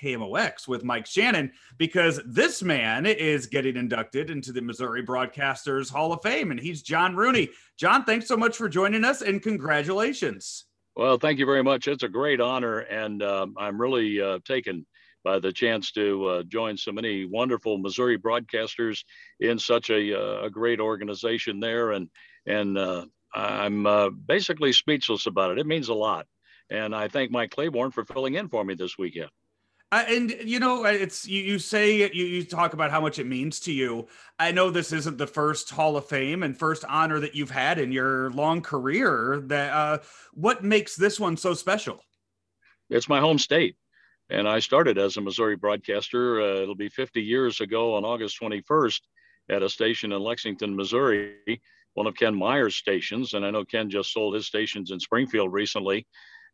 KMOX with Mike Shannon because this man is getting inducted into the Missouri Broadcasters Hall of Fame, and he's John Rooney. John, thanks so much for joining us, and congratulations. Well, thank you very much. It's a great honor, and um, I'm really uh, taken by the chance to uh, join so many wonderful Missouri broadcasters in such a, uh, a great organization there. And, and uh, I'm uh, basically speechless about it. It means a lot. And I thank Mike Claiborne for filling in for me this weekend. Uh, and you know, it's you, you say you, you talk about how much it means to you. I know this isn't the first Hall of Fame and first honor that you've had in your long career. That uh, what makes this one so special? It's my home state. And I started as a Missouri broadcaster. Uh, it'll be 50 years ago on August 21st at a station in Lexington, Missouri, one of Ken Myers' stations. And I know Ken just sold his stations in Springfield recently,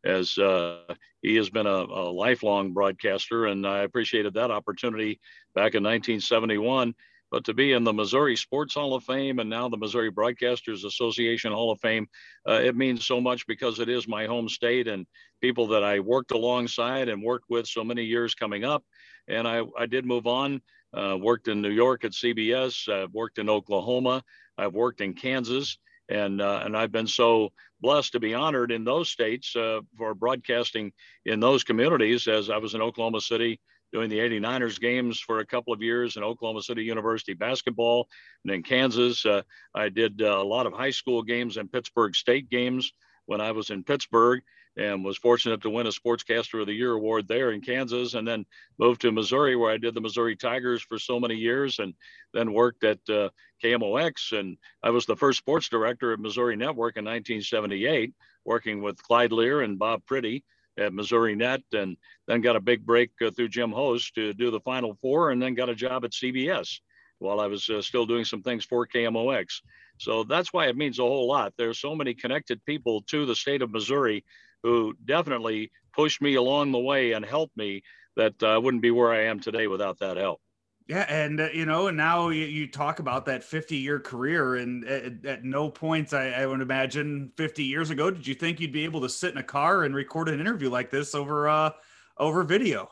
as uh, he has been a, a, lifelong broadcaster. And I appreciated that opportunity back in 1971. But to be in the Missouri Sports Hall of Fame and now the Missouri Broadcasters Association Hall of Fame, uh, it means so much because it is my home state and people that I worked alongside and worked with so many years coming up. And I, I did move on, uh, worked in New York at CBS, I've worked in Oklahoma, I've worked in Kansas, and, uh, and I've been so blessed to be honored in those states uh, for broadcasting in those communities as I was in Oklahoma City doing the 89ers games for a couple of years in Oklahoma City University basketball. And in Kansas, uh, I did uh, a lot of high school games and Pittsburg State games when I was in Pittsburg and was fortunate to win a Sportscaster of the Year award there in Kansas and then moved to Missouri where I did the Missouri Tigers for so many years and then worked at uh, KMOX. And I was the first sports director at Missouri Network in 1978, working with Clyde Lear and Bob Priddy at Missourinet, and then got a big break uh, through Jim Host to do the Final Four, and then got a job at CBS while I was uh, still doing some things for KMOX. So that's why it means a whole lot. There's so many connected people to the state of Missouri who definitely pushed me along the way and helped me that I uh, wouldn't be where I am today without that help. Yeah, and uh, you know, and now you, you, talk about that 50 year career, and at, at no point, I, I, would imagine 50 years ago, did you think you'd be able to sit in a car and record an interview like this over uh, over video?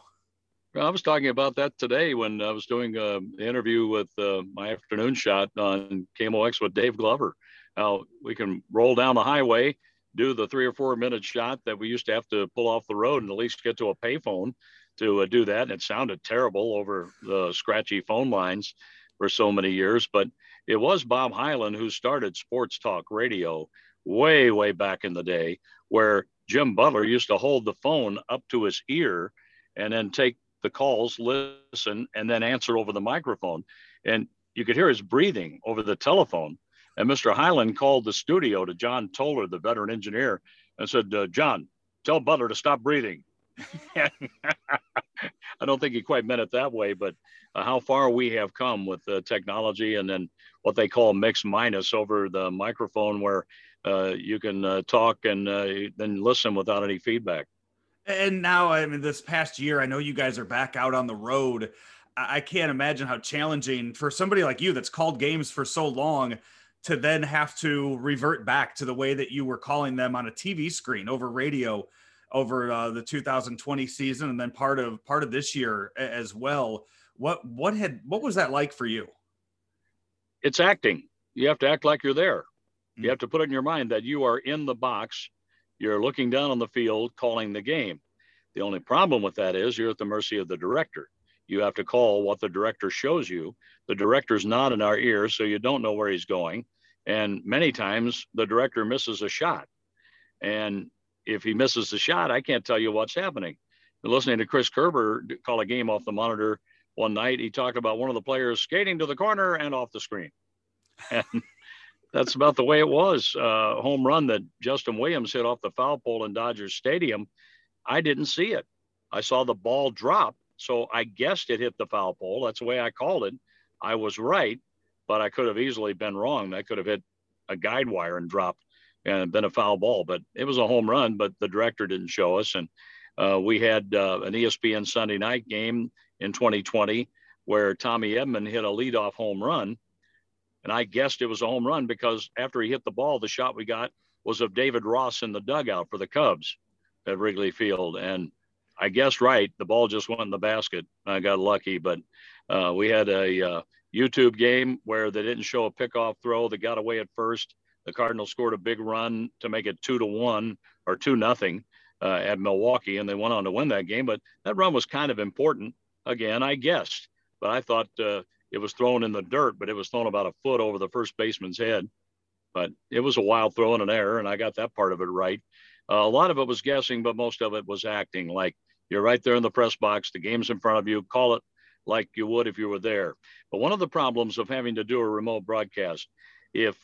I was talking about that today when I was doing an interview with uh, my afternoon shot on KMOX with Dave Glover. How we can roll down the highway, do the three or four minute shot that we used to have to pull off the road and at least get to a payphone to uh, do that. And it sounded terrible over the scratchy phone lines for so many years. But it was Bob Hyland who started Sports Talk Radio way, way back in the day, where Jim Butler used to hold the phone up to his ear and then take the calls, listen, and then answer over the microphone. And you could hear his breathing over the telephone. And Mr. Hyland called the studio to John Toller, the veteran engineer, and said, uh, John, tell Butler to stop breathing. I don't think he quite meant it that way, but uh, how far we have come with the technology and then what they call mix minus over the microphone where uh, you can uh, talk and uh, then listen without any feedback. And now, I mean, this past year, I know you guys are back out on the road. I can't imagine how challenging for somebody like you that's called games for so long to then have to revert back to the way that you were calling them on a TV screen over radio over uh, the 2020 season and then part of part of this year as well. What what had what was that like for you? It's acting. You have to act like you're there. Mm-hmm. You have to put it in your mind that you are in the box. You're looking down on the field, calling the game. The only problem with that is you're at the mercy of the director. You have to call what the director shows you. The director's not in our ear, so you don't know where he's going. And many times the director misses a shot. And if he misses the shot, I can't tell you what's happening. listening to Chris Kerber call a game off the monitor one night, he talked about one of the players skating to the corner and off the screen. And that's about the way it was. Uh, home run that Justin Williams hit off the foul pole in Dodgers Stadium. I didn't see it. I saw the ball drop. So I guessed it hit the foul pole. That's the way I called it. I was right, but I could have easily been wrong. That could have hit a guide wire and dropped and been a foul ball, but it was a home run. But the director didn't show us, and uh, we had uh, an ESPN Sunday night game in 2020 where Tommy Edman hit a leadoff home run, and I guessed it was a home run because after he hit the ball, the shot we got was of David Ross in the dugout for the Cubs at Wrigley Field, and I guessed right. The ball just went in the basket. I got lucky, but uh, we had a uh, YouTube game where they didn't show a pickoff throw that got away at first the Cardinals scored a big run to make it two to one or two nothing uh, at Milwaukee, and they went on to win that game. But that run was kind of important. Again, I guessed, but I thought uh, it was thrown in the dirt, but it was thrown about a foot over the first baseman's head. But it was a wild throw and an error, and I got that part of it right. Uh, a lot of it was guessing, but most of it was acting. Like you're right there in the press box, the game's in front of you, call it like you would if you were there. But one of the problems of having to do a remote broadcast, if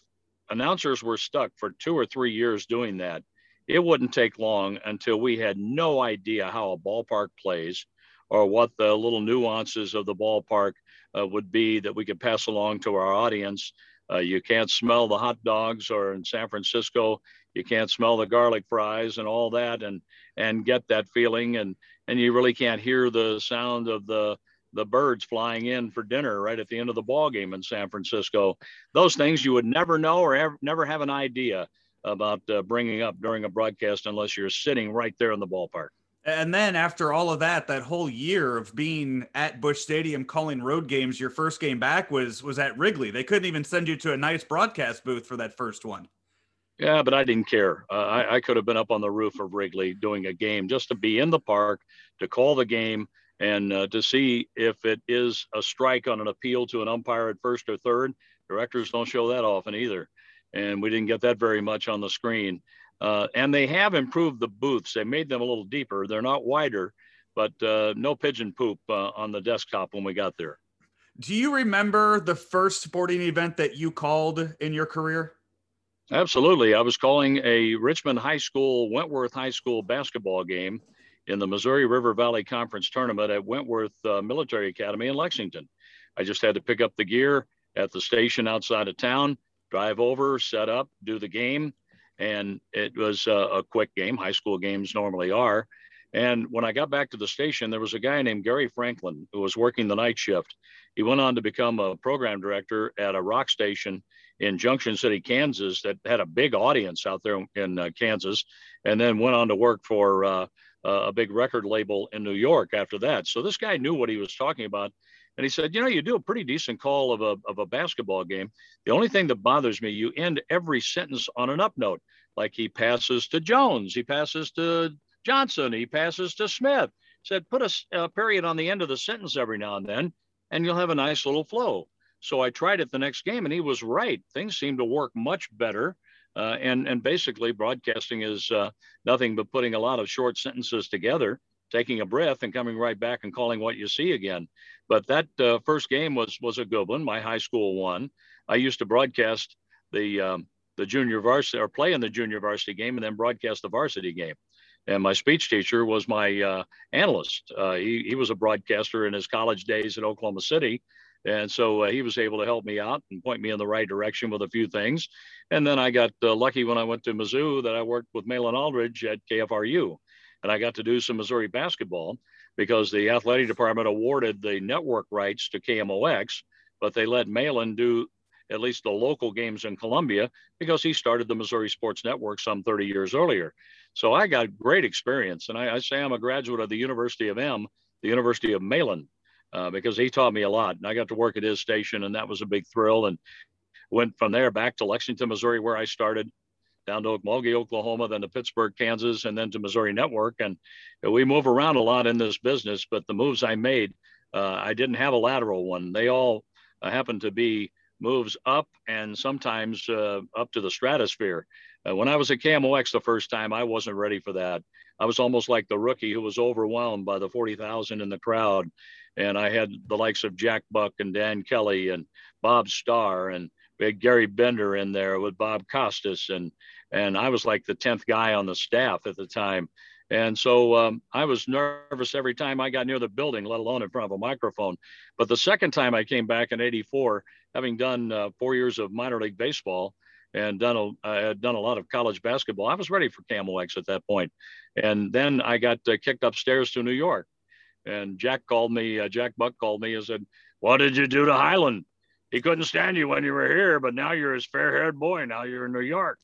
announcers were stuck for two or three years doing that. It wouldn't take long until we had no idea how a ballpark plays or what the little nuances of the ballpark uh, would be that we could pass along to our audience. Uh, you can't smell the hot dogs, or in San Francisco, you can't smell the garlic fries and all that, and and get that feeling, and and you really can't hear the sound of the the birds flying in for dinner right at the end of the ball game in San Francisco. Those things you would never know or ever, never have an idea about uh, bringing up during a broadcast unless you're sitting right there in the ballpark. And then after all of that, that whole year of being at Busch Stadium calling road games, your first game back was was at Wrigley. They couldn't even send you to a nice broadcast booth for that first one. Yeah, but I didn't care. Uh, I, I could have been up on the roof of Wrigley doing a game just to be in the park, to call the game, and uh, to see if it is a strike on an appeal to an umpire at first or third. Directors don't show that often either, and we didn't get that very much on the screen. Uh, and they have improved the booths. They made them a little deeper. They're not wider, but uh, no pigeon poop uh, on the desktop when we got there. Do you remember the first sporting event that you called in your career? Absolutely. I was calling a Richmond High School, Wentworth High School basketball game in the Missouri River Valley Conference tournament at Wentworth uh, Military Academy in Lexington. I just had to pick up the gear at the station outside of town, drive over, set up, do the game. And it was a, a quick game. High school games normally are. And when I got back to the station, there was a guy named Gary Franklin who was working the night shift. He went on to become a program director at a rock station in Junction City, Kansas, that had a big audience out there in uh, Kansas, and then went on to work for uh, a big record label in New York after that. So this guy knew what he was talking about. And he said, You know, you do a pretty decent call of a, of a basketball game. The only thing that bothers me, you end every sentence on an up note, like he passes to Jones, he passes to Johnson, he passes to Smith. Said, Put a, a period on the end of the sentence every now and then, and you'll have a nice little flow. So I tried it the next game, and he was right. Things seemed to work much better. Uh, and and basically, broadcasting is uh, nothing but putting a lot of short sentences together, taking a breath, and coming right back and calling what you see again. But that uh, first game was was a good one. My high school won. I used to broadcast the um, the junior varsity or play in the junior varsity game, and then broadcast the varsity game. And my speech teacher was my uh, analyst. Uh, he he was a broadcaster in his college days at Oklahoma City and so uh, he was able to help me out and point me in the right direction with a few things. And then I got uh, lucky when I went to Mizzou that I worked with Mahlon Aldridge at KFRU. And I got to do some Missouri basketball because the athletic department awarded the network rights to KMOX, but they let Mahlon do at least the local games in Columbia because he started the Missouri Sports Network some 30 years earlier. So I got great experience. And I, I say I'm a graduate of the University of M, the University of Mahlon uh, because he taught me a lot. And I got to work at his station, and that was a big thrill. And went from there back to Lexington, Missouri, where I started, down to Okmulgee, Oklahoma, then to Pittsburg, Kansas, and then to Missouri Network. And we move around a lot in this business, but the moves I made, uh, I didn't have a lateral one. They all uh, happened to be moves up and sometimes uh, up to the stratosphere. Uh, when I was at KMOX the first time, I wasn't ready for that. I was almost like the rookie who was overwhelmed by the 40,000 in the crowd and I had the likes of Jack Buck and Dan Kelly and Bob Starr and we had Gary Bender in there with Bob Costas and and I was like the tenth guy on the staff at the time. And so um, I was nervous every time I got near the building, let alone in front of a microphone. But the second time I came back in '84, having done uh, four years of minor league baseball and done a, I had done a lot of college basketball, I was ready for KMOX at that point. And then I got uh, kicked upstairs to New York and Jack called me, uh, Jack Buck called me and said, What did you do to Hyland? He couldn't stand you when you were here, but now you're his fair haired boy. Now you're in New York.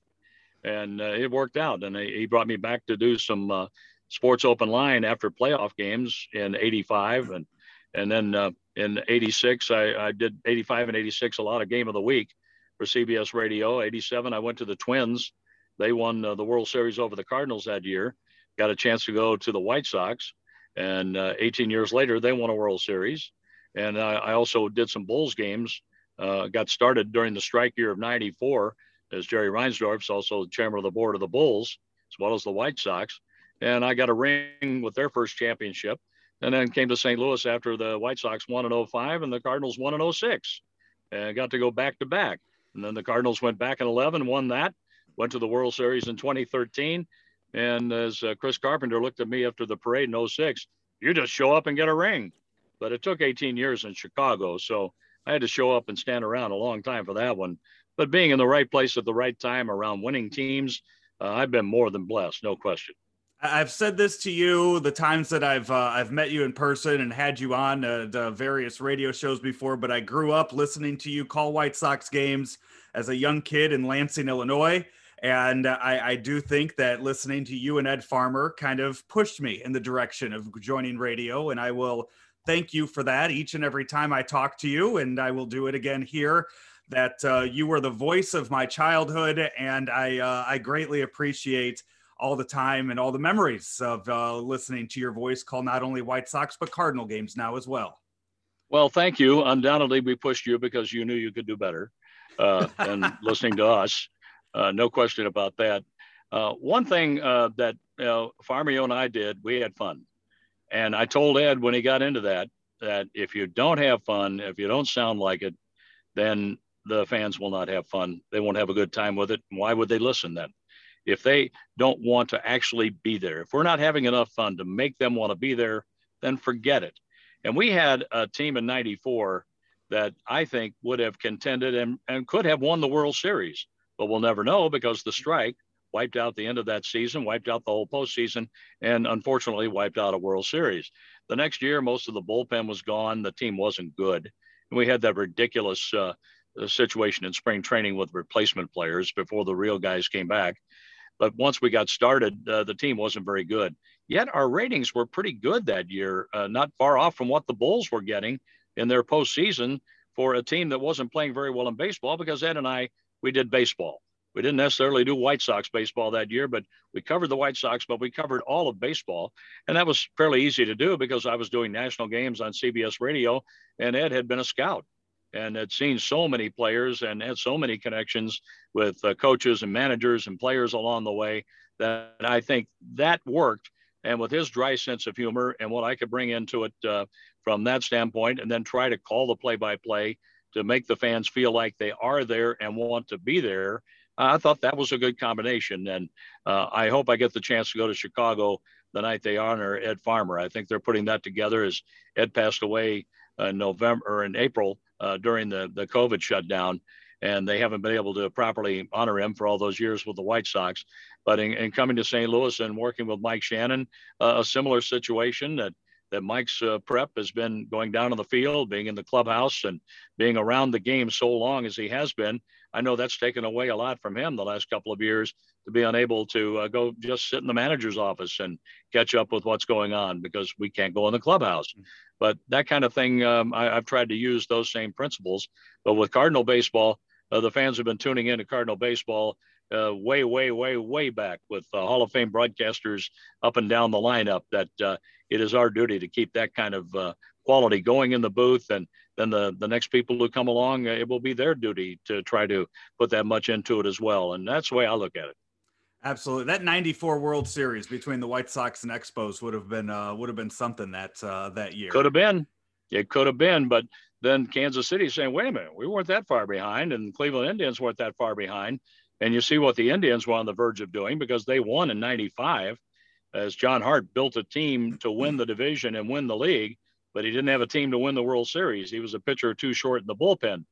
And uh, it worked out. And he brought me back to do some uh, sports open line after playoff games in 85. And, and then uh, in 86, I, I did 85 and 86, a lot of game of the week for CBS radio. 87, I went to the Twins. They won uh, the World Series over the Cardinals that year. Got a chance to go to the White Sox and uh, 18 years later, they won a World Series. And I, I also did some Bulls games. Uh, got started during the strike year of '94 as Jerry Reinsdorf's also the chairman of the board of the Bulls, as well as the White Sox. And I got a ring with their first championship. And then came to St. Louis after the White Sox won in 05 and the Cardinals won in 06. And got to go back to back. And then the Cardinals went back in 11, won that, went to the World Series in 2013 and as uh, Chris Carpenter looked at me after the parade in 06, you just show up and get a ring. But it took 18 years in Chicago. So I had to show up and stand around a long time for that one. But being in the right place at the right time around winning teams, uh, I've been more than blessed, no question. I've said this to you the times that I've uh, I've met you in person and had you on uh, various radio shows before. But I grew up listening to you call White Sox games as a young kid in Lansing, Illinois, and I, I do think that listening to you and Ed Farmer kind of pushed me in the direction of joining radio. And I will thank you for that each and every time I talk to you, and I will do it again here. That uh, you were the voice of my childhood, and I uh, I greatly appreciate all the time and all the memories of uh, listening to your voice call not only White Sox but Cardinal games now as well. Well, thank you. Undoubtedly, we pushed you because you knew you could do better uh, than listening to us. Uh, no question about that. Uh, one thing uh, that you know, Farmio and I did, we had fun. And I told Ed when he got into that, that if you don't have fun, if you don't sound like it, then the fans will not have fun. They won't have a good time with it. Why would they listen then? If they don't want to actually be there, if we're not having enough fun to make them want to be there, then forget it. And we had a team in 94 that I think would have contended and, and could have won the World Series, but we'll never know because the strike wiped out the end of that season, wiped out the whole postseason, and unfortunately wiped out a World Series. The next year, most of the bullpen was gone. The team wasn't good. And we had that ridiculous uh, situation in spring training with replacement players before the real guys came back. But once we got started, uh, the team wasn't very good. Yet our ratings were pretty good that year, uh, not far off from what the Bulls were getting in their postseason for a team that wasn't playing very well in baseball because Ed and I, we did baseball. We didn't necessarily do White Sox baseball that year, but we covered the White Sox, but we covered all of baseball. And that was fairly easy to do because I was doing national games on CBS radio and Ed had been a scout and had seen so many players and had so many connections with uh, coaches and managers and players along the way that I think that worked. And with his dry sense of humor and what I could bring into it uh, from that standpoint, and then try to call the play by play to make the fans feel like they are there and want to be there, I thought that was a good combination. And uh, I hope I get the chance to go to Chicago the night they honor Ed Farmer. I think they're putting that together as Ed passed away in November or in April uh, during the, the COVID shutdown. And they haven't been able to properly honor him for all those years with the White Sox. But in, in coming to St. Louis and working with Mike Shannon, uh, a similar situation that that Mike's uh, prep has been going down on the field, being in the clubhouse, and being around the game so long as he has been. I know that's taken away a lot from him the last couple of years to be unable to uh, go just sit in the manager's office and catch up with what's going on because we can't go in the clubhouse. But that kind of thing, um, I, have tried to use those same principles. But with Cardinal baseball, uh, the fans have been tuning in to Cardinal baseball uh, way, way, way, way back with uh, Hall of Fame broadcasters up and down the lineup. That uh, it is our duty to keep that kind of uh, quality going in the booth, and then the the next people who come along, uh, it will be their duty to try to put that much into it as well. And that's the way I look at it. Absolutely, that '94 World Series between the White Sox and Expos would have been uh, would have been something that uh, that year. Could have been, it could have been, but then Kansas City saying, "Wait a minute, we weren't that far behind," and Cleveland Indians weren't that far behind. And you see what the Indians were on the verge of doing because they won in '95, as John Hart built a team to win the division and win the league, but he didn't have a team to win the World Series. He was a pitcher too short in the bullpen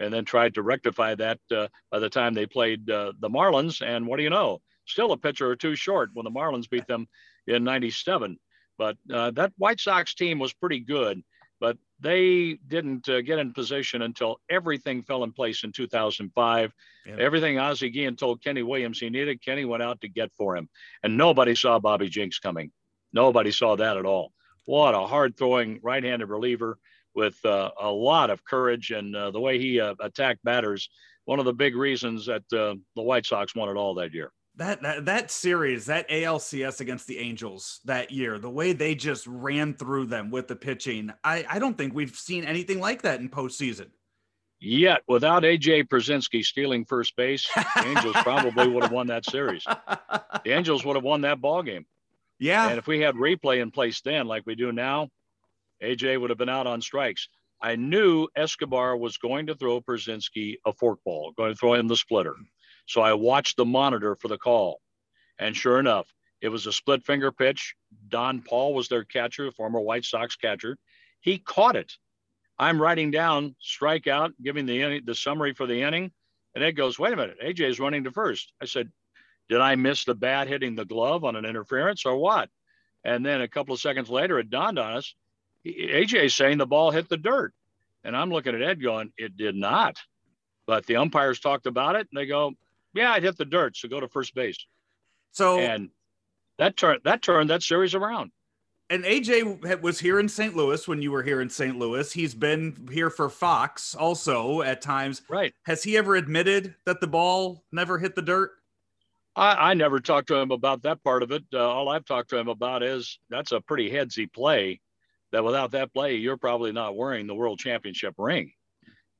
and then tried to rectify that uh, by the time they played uh, the Marlins. And what do you know? Still a pitcher or two short when the Marlins beat them in 97. But uh, that White Sox team was pretty good, but they didn't uh, get in position until everything fell in place in 2005. Yeah. Everything Ozzie Guillen told Kenny Williams he needed, Kenny went out to get for him. And nobody saw Bobby Jenks coming. Nobody saw that at all. What a hard throwing right handed reliever with uh, a lot of courage and uh, the way he uh, attacked batters. One of the big reasons that uh, the White Sox won it all that year that, that that series, that ALCS against the Angels that year, the way they just ran through them with the pitching, I, I don't think we've seen anything like that in postseason. Yet, without AJ Pierzynski stealing first base, the Angels probably would have won that series. The Angels would have won that ball game. Yeah. And if we had replay in place then, like we do now, AJ would have been out on strikes. I knew Escobar was going to throw Pierzynski a forkball, going to throw him the splitter. So I watched the monitor for the call. And sure enough, it was a split finger pitch. Josh Paul was their catcher, former White Sox catcher. He caught it. I'm writing down strikeout, giving the the summary for the inning. And Ed goes, wait a minute, AJ is running to first. I said, did I miss the bat hitting the glove on an interference or what? And then a couple of seconds later, it dawned on us. AJ is saying the ball hit the dirt. And I'm looking at Ed going, it did not. But the umpires talked about it and they go, yeah, it hit the dirt. So go to first base. So, and that turned, that turned that series around. And AJ was here in St. Louis when you were here in St. Louis. He's been here for Fox also at times. Right. Has he ever admitted that the ball never hit the dirt? I, I never talked to him about that part of it. Uh, all I've talked to him about is that's a pretty headsy play. That without that play, you're probably not wearing the world championship ring.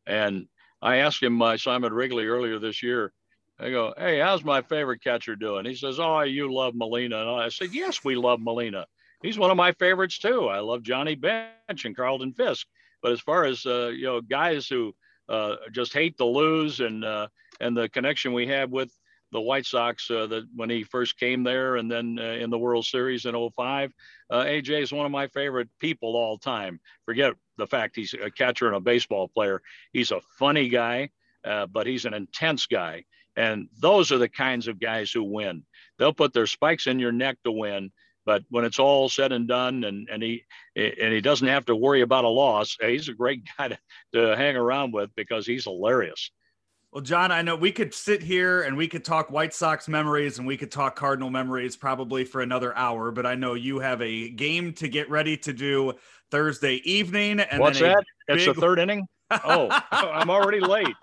And I asked him, my Simon Wrigley earlier this year. I go, hey, how's my favorite catcher doing? He says, oh, you love Molina. And I said, yes, we love Molina. He's one of my favorites too. I love Johnny Bench and Carlton Fisk. But as far as uh, you know, guys who uh, just hate to lose and uh, and the connection we have with the White Sox uh, that when he first came there and then uh, in the World Series in 05. Uh, AJ is one of my favorite people all time. Forget the fact he's a catcher and a baseball player. He's a funny guy, uh, but he's an intense guy. And those are the kinds of guys who win. They'll put their spikes in your neck to win. But when it's all said and done, and, and he and he doesn't have to worry about a loss, he's a great guy to, to hang around with because he's hilarious. Well, John, I know we could sit here and we could talk White Sox memories and we could talk Cardinal memories probably for another hour, but I know you have a game to get ready to do Thursday evening. And what's that? It's the third inning. Oh, I'm already late.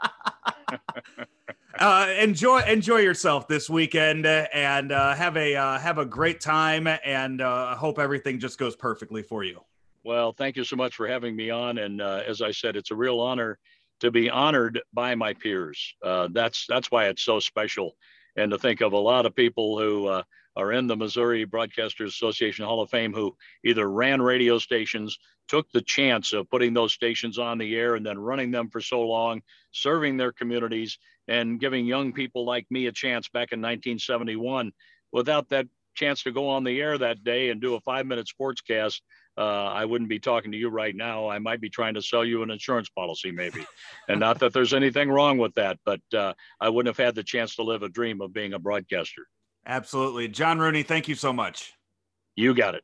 uh, enjoy enjoy yourself this weekend and uh, have a uh, have a great time and uh, hope everything just goes perfectly for you. Well, thank you so much for having me on, and uh, as I said, it's a real honor to be honored by my peers. That's that's why it's so special, and to think of a lot of people who are in the Missouri Broadcasters Association Hall of Fame who either ran radio stations, took the chance of putting those stations on the air, and then running them for so long, serving their communities, and giving young people like me a chance back in 1971. Without that chance to go on the air that day and do a five-minute sportscast uh, I wouldn't be talking to you right now. I might be trying to sell you an insurance policy, maybe. and not that there's anything wrong with that, but uh, I wouldn't have had the chance to live a dream of being a broadcaster. Absolutely. John Rooney, thank you so much. You got it.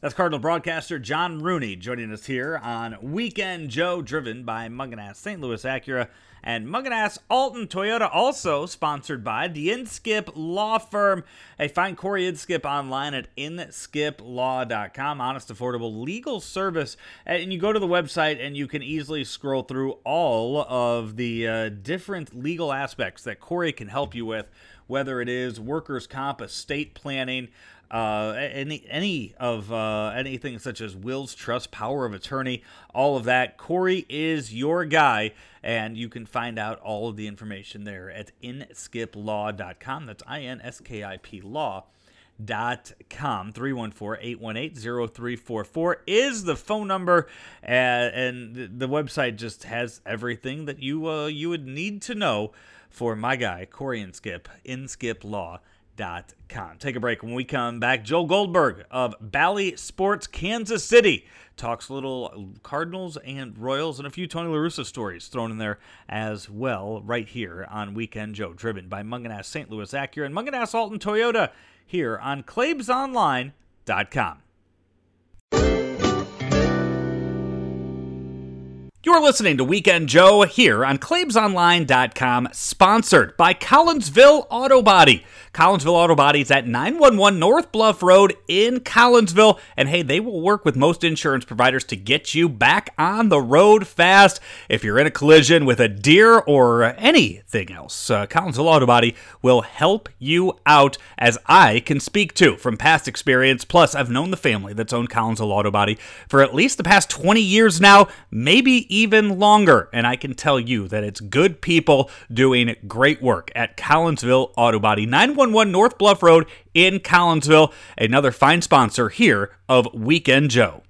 That's Cardinal broadcaster John Rooney joining us here on Weekend Joe, driven by Mungenast St. Louis Acura and Mungenast Alton Toyota, also sponsored by the Inskip Law Firm. Hey, find Corey Inskip online at inskiplaw.com. Honest, affordable legal service. And you go to the website and you can easily scroll through all of the uh, different legal aspects that Corey can help you with, whether it is workers' comp, estate planning, uh, any any of uh, anything such as wills, trust, power of attorney, all of that. Corey is your guy, and you can find out all of the information there at inskiplaw.com. That's I N S K I P law dot com 314-818-0344 is the phone number and the website just has everything that you uh, you would need to know for my guy corey inskip inskip law com. Take a break. When we come back, Joel Goldberg of Bally Sports Kansas City talks little Cardinals and Royals and a few Tony La Russa stories thrown in there as well, right here on Weekend Joe, driven by Mungenast St. Louis Acura and Mungenast Alton Toyota here on ClaibsOnline.com. You're listening to Weekend Joe here on ClaibsOnline.com, sponsored by Collinsville Auto Body. Collinsville Auto Body is at 911 North Bluff Road in Collinsville. And hey, they will work with most insurance providers to get you back on the road fast. If you're in a collision with a deer or anything else, uh, Collinsville Auto Body will help you out, as I can speak to from past experience. Plus, I've known the family that's owned Collinsville Auto Body for at least the past 20 years now, maybe even longer. And I can tell you that it's good people doing great work at Collinsville Auto Body, 911 North Bluff Road in Collinsville. Another fine sponsor here of Weekend Joe.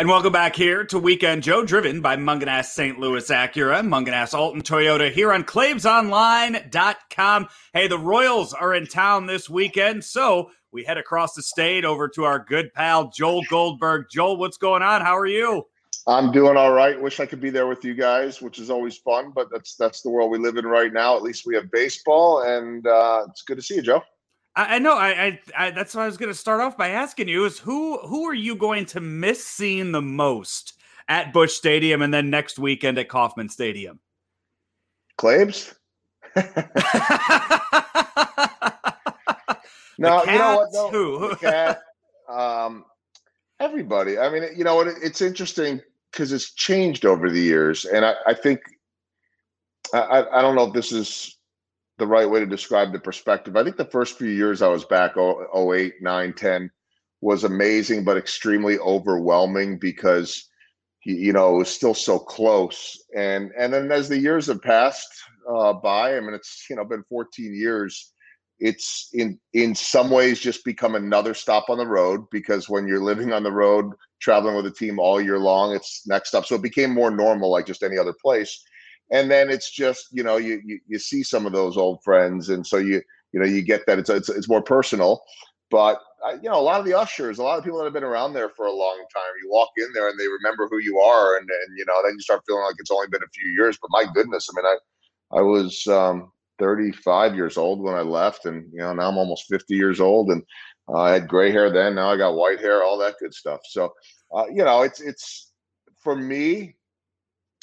And welcome back here to Weekend Joe, driven by Mungenast St. Louis Acura, Mungenast Alton Toyota here on ClaibsOnline.com. Hey, the Royals are in town this weekend, so we head across the state over to our good pal Joel Goldberg. Joel, what's going on? How are you? I'm doing all right. Wish I could be there with you guys, which is always fun, but that's that's the world we live in right now. At least we have baseball, and uh, it's good to see you, Joe. I, I know. I, I, I, that's what I was going to start off by asking you: is who who are you going to miss seeing the most at Busch Stadium, and then next weekend at Kauffman Stadium? Claibs. no, you know what? No, Who? cat, um, everybody. I mean, you know what? It's interesting because it's changed over the years, and I, I think I, I don't know if this is the right way to describe the perspective. I think the first few years I was back, oh, 08, 9, 10, was amazing, but extremely overwhelming because you know, it was still so close. And and then as the years have passed uh, by, I mean, it's you know been 14 years. It's in in some ways just become another stop on the road because when you're living on the road, traveling with a team all year long, it's next up. So it became more normal, like just any other place. And then it's just you know you you, you see some of those old friends, and so you you know you get that it's it's, it's more personal. But uh, you know, a lot of the ushers, a lot of people that have been around there for a long time, you walk in there and they remember who you are, and and you know, then you start feeling like it's only been a few years. But my goodness, I mean, I I was um, 35 years old when I left, and you know, now I'm almost 50 years old, and uh, I had gray hair then. Now I got white hair, all that good stuff. So, uh, you know, it's it's for me,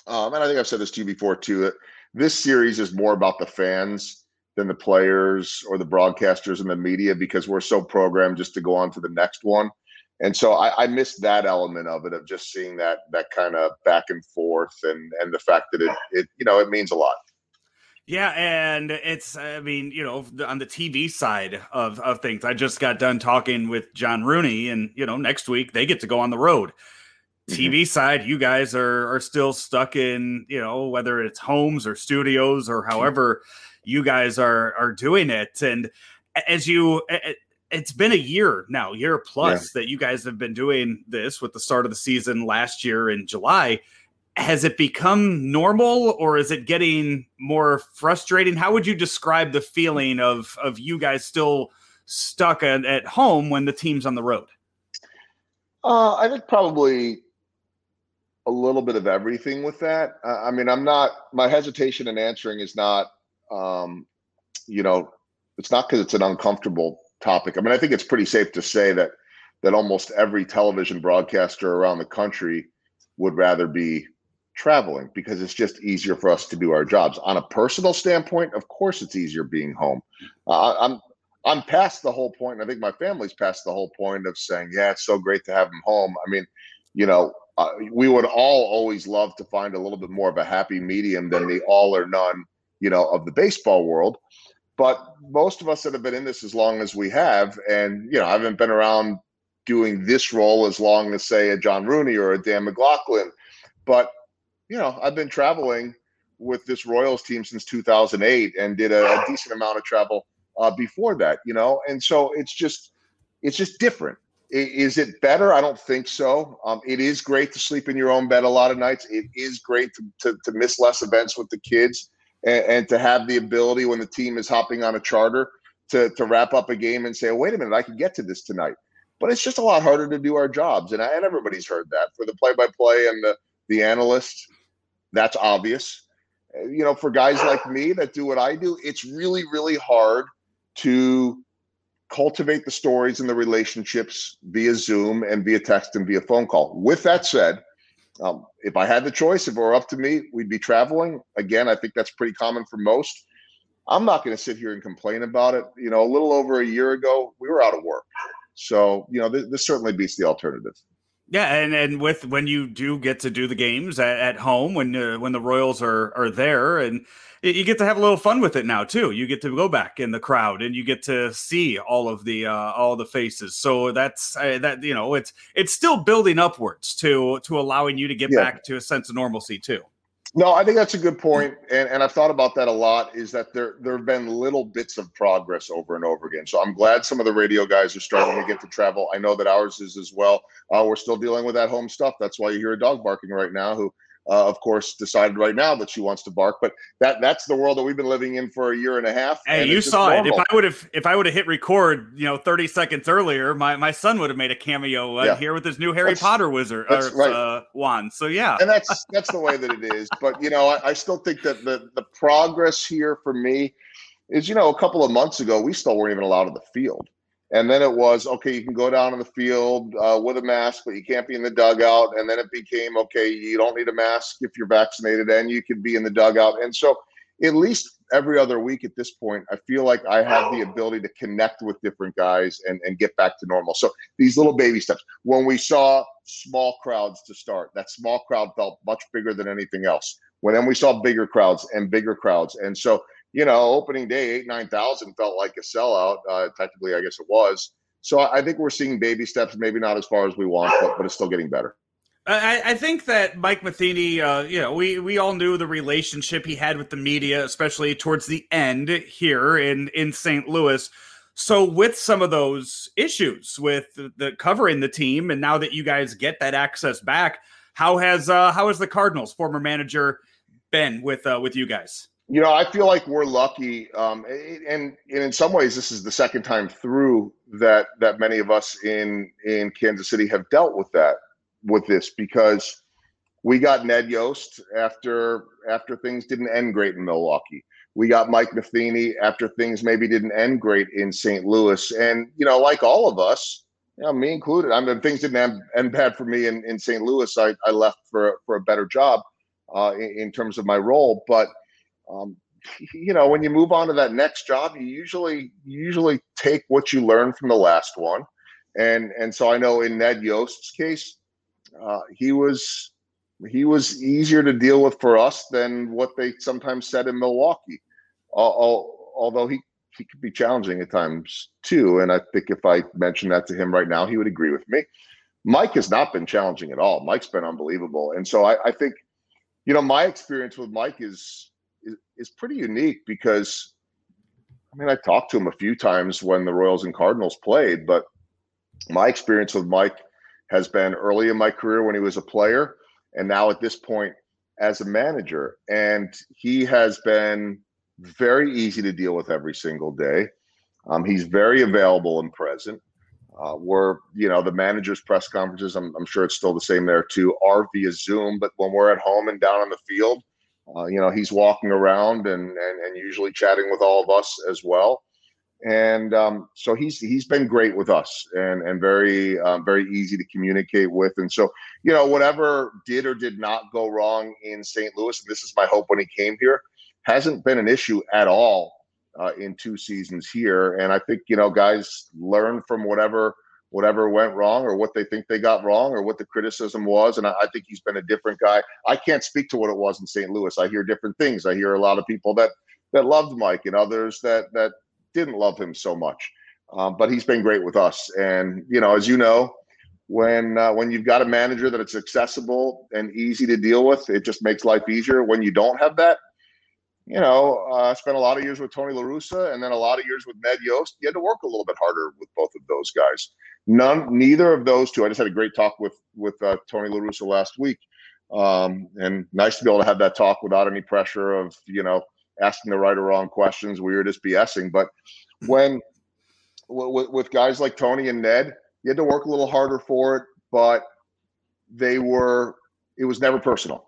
um, and I think I've said this to you before too. That this series is more about the fans than the players or the broadcasters and the media because we're so programmed just to go on to the next one. And so I, I missed that element of it of just seeing that that kind of back and forth and and the fact that it it you know it means a lot. Yeah, and it's I mean, you know, on the TV side of of things, I just got done talking with John Rooney and you know, next week they get to go on the road. TV mm-hmm. side, you guys are are still stuck in, you know, whether it's homes or studios or however you guys are are doing it. And as you it's been a year now, year plus yeah. that you guys have been doing this with the start of the season last year in July. Has it become normal or is it getting more frustrating? How would you describe the feeling of of you guys still stuck at, at home when the team's on the road? Uh, I think probably a little bit of everything with that. I mean, I'm not, my hesitation in answering is not um, you know, it's not because it's an uncomfortable topic. I mean, I think it's pretty safe to say that that almost every television broadcaster around the country would rather be traveling because it's just easier for us to do our jobs. On a personal standpoint, of course, it's easier being home. Uh, I'm I'm past the whole point. I think my family's past the whole point of saying, yeah, it's so great to have them home. I mean, you know, uh, we would all always love to find a little bit more of a happy medium than the all or none you know, of the baseball world. But most of us that have been in this as long as we have, and you know, I haven't been around doing this role as long as say a John Rooney or a Dan McLaughlin. But you know, I've been traveling with this Royals team since 2008 and did a, a decent amount of travel uh, before that. You know, and so it's just it's just different. Is it better? I don't think so. Um, it is great to sleep in your own bed a lot of nights. It is great to, to, to miss less events with the kids and, and, to have the ability when the team is hopping on a charter to to wrap up a game and say, oh, wait a minute, I can get to this tonight. But it's just a lot harder to do our jobs, and, I, and everybody's heard that for the play-by-play and the the analyst. That's obvious. You know, for guys like me that do what I do, it's really really hard to cultivate the stories and the relationships via Zoom and via text and via phone call. With that said, um, if I had the choice, if it were up to me, we'd be traveling. Again, I think that's pretty common for most. I'm not going to sit here and complain about it. You know, a little over a year ago, we were out of work. So, you know, this certainly beats the alternative. Yeah, and and with when you do get to do the games at, at home when uh, when the Royals are are there and you get to have a little fun with it now too. You get to go back in the crowd and you get to see all of the uh, all the faces. So that's uh, that you know it's it's still building upwards to to allowing you to get yeah. back to a sense of normalcy too. No, I think that's a good point, and and I've thought about that a lot. Is that there there have been little bits of progress over and over again. So I'm glad some of the radio guys are starting to get to travel. I know that ours is as well. Uh, we're still dealing with that home stuff. That's why you hear a dog barking right now. Who uh, of course, decided right now that she wants to bark. But that that's the world that we've been living in for a year and a half. Hey, you saw it. If I would have if I would have hit record, you know, 30 seconds earlier, my, my son would have made a cameo uh, yeah. here with his new Harry that's, Potter wizard or, right. uh, wand. So yeah, and that's that's the way that it is. But you know, I, I still think that the the progress here for me is, you know, a couple of months ago we still weren't even allowed in the field. And then it was okay. You can go down in the field uh, with a mask, but you can't be in the dugout. And then it became okay. You don't need a mask if you're vaccinated, and you can be in the dugout. And so, at least every other week at this point, I feel like I have the ability to connect with different guys and and get back to normal. So these little baby steps. When we saw small crowds to start, that small crowd felt much bigger than anything else. When then we saw bigger crowds and bigger crowds, and so you know, opening day, eight, 9,000 felt like a sellout. Uh, technically, I guess it was. So I think we're seeing baby steps, maybe not as far as we want, but, but it's still getting better. I, I think that Mike Matheny, uh, you know, we, we all knew the relationship he had with the media, especially towards the end here in, in St. Louis. So with some of those issues with the, the covering the team, and now that you guys get that access back, how has uh, how has the Cardinals former manager been with uh, with you guys? You know, I feel like we're lucky, um, and, and in some ways, this is the second time through that that many of us in in Kansas City have dealt with that with this because we got Ned Yost after after things didn't end great in Milwaukee. We got Mike Matheny after things maybe didn't end great in St. Louis, and you know, like all of us, you know, me included. I mean, things didn't end, end bad for me in, in St. Louis. I, I left for for a better job uh, in, in terms of my role, but um, you know, when you move on to that next job, you usually you usually take what you learned from the last one, and and so I know in Ned Yost's case, uh, he was he was easier to deal with for us than what they sometimes said in Milwaukee, although he he could be challenging at times too. And I think if I mentioned that to him right now, he would agree with me. Mike has not been challenging at all. Mike's been unbelievable, and so I, I think, you know, my experience with Mike is is, pretty unique because I mean, I talked to him a few times when the Royals and Cardinals played, but my experience with Mike has been early in my career when he was a player, and now at this point as a manager. And he has been very easy to deal with every single day. Um, he's very available and present. Uh, we're, you know, the manager's press conferences, I'm, I'm sure it's still the same there too, are via Zoom. But when we're at home and down on the field, uh, you know, he's walking around and, and and usually chatting with all of us as well. And um, so he's he's been great with us and and very um, very easy to communicate with. And so you know, whatever did or did not go wrong in St. Louis, and this is my hope when he came here, hasn't been an issue at all uh, in two seasons here. And I think you know, guys learn from whatever whatever went wrong or what they think they got wrong or what the criticism was. And I, I, think he's been a different guy. I can't speak to what it was in St. Louis. I hear different things. I hear a lot of people that that loved Mike and others that that didn't love him so much. Um, but he's been great with us. And you know, as you know, when uh, when you've got a manager that it's accessible and easy to deal with, it just makes life easier. When you don't have that, you know, uh, spent a lot of years with Tony La Russa and then a lot of years with Ned Yost. You had to work a little bit harder with both of those guys. None, neither of those two. I just had a great talk with with uh, Tony La Russa last week, um, and nice to be able to have that talk without any pressure of you know asking the right or wrong questions. We were just BSing, but when with, with guys like Tony and Ned, you had to work a little harder for it, but they were. It was never personal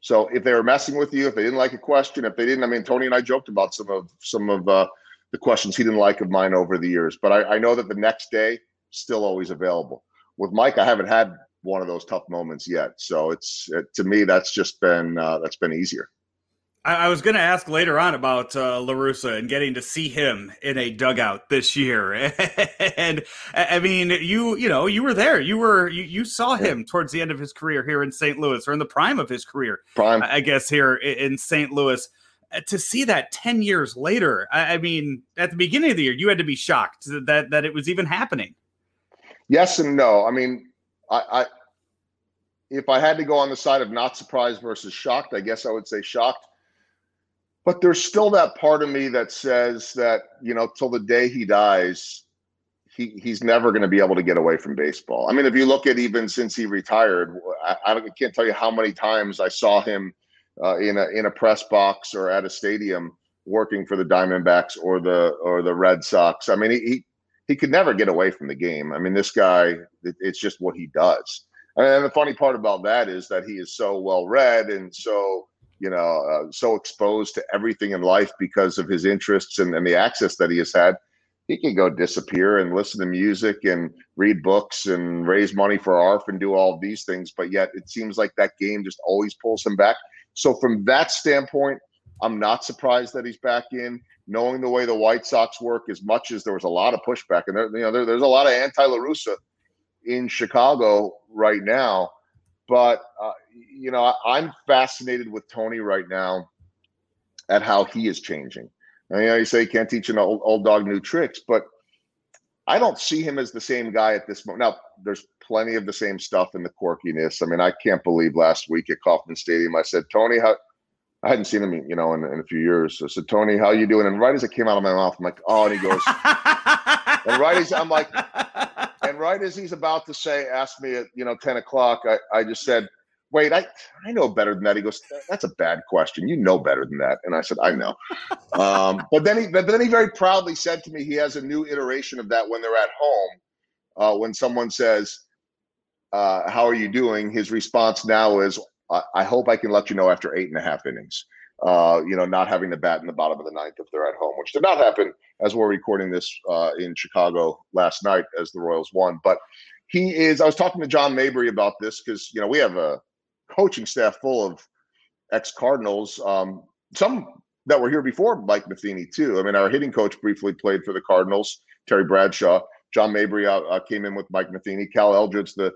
so if they were messing with you, if they didn't like a question, if they didn't, I mean, Tony and I joked about some of some of uh, the questions he didn't like of mine over the years. But I, I know that the next day still always available. With Mike, I haven't had one of those tough moments yet. So it's it, to me that's just been uh, that's been easier. I, I was going to ask later on about uh, La Russa and getting to see him in a dugout this year. and I mean, you you know, you were there. You were you, you saw him towards the end of his career here in St. Louis, or in the prime of his career, prime, I guess, here in St. Louis. Uh, to see that ten years later, I, I mean, at the beginning of the year, you had to be shocked that that it was even happening. Yes and no. I mean, I, I if I had to go on the side of not surprised versus shocked, I guess I would say shocked but there's still that part of me that says that you know till the day he dies he he's never going to be able to get away from baseball. I mean, if you look at even since he retired, I, I can't tell you how many times I saw him uh, in a in a press box or at a stadium working for the Diamondbacks or the or the Red Sox. I mean, he he, could never get away from the game. I mean, this guy, it, it's just what he does. And the funny part about that is that he is so well read and so you know uh, so exposed to everything in life because of his interests and, and the access that he has had he can go disappear and listen to music and read books and raise money for ARF and do all these things. But yet it seems like that game just always pulls him back. So from that standpoint, I'm not surprised that he's back in. Knowing the way the White Sox work, as much as there was a lot of pushback, and there, you know, there, there's a lot of anti La Russa in Chicago right now. But uh, you know, I, I'm fascinated with Tony right now at how he is changing. I know you say you can't teach an old, old dog new tricks, but I don't see him as the same guy at this moment. Now, there's plenty of the same stuff in the quirkiness. I mean, I can't believe last week at Kauffman Stadium, I said, Tony, how I hadn't seen him, you know, in, in a few years. So I said, Tony, how you doing? And right as it came out of my mouth, I'm like, oh, and he goes, and right as I'm like, and right as he's about to say, ask me at, you know, 10 o'clock, I, I just said, wait, I, I know better than that. He goes, that's a bad question. You know better than that. And I said, I know. um, but then he, but then he very proudly said to me, he has a new iteration of that when they're at home. Uh, when someone says, uh, how are you doing? His response now is, I, hope I can let you know after eight and a half innings. Uh, you know, not having the bat in the bottom of the ninth if they're at home, which did not happen as we're recording this uh, in Chicago last night as the Royals won. But he is. I was talking to John Mabry about this because you know we have a coaching staff full of ex Cardinals. Um, some that were here before Mike Matheny too. I mean, our hitting coach briefly played for the Cardinals, Terry Bradshaw. John Mabry uh, uh, came in with Mike Matheny. Cal Eldred's the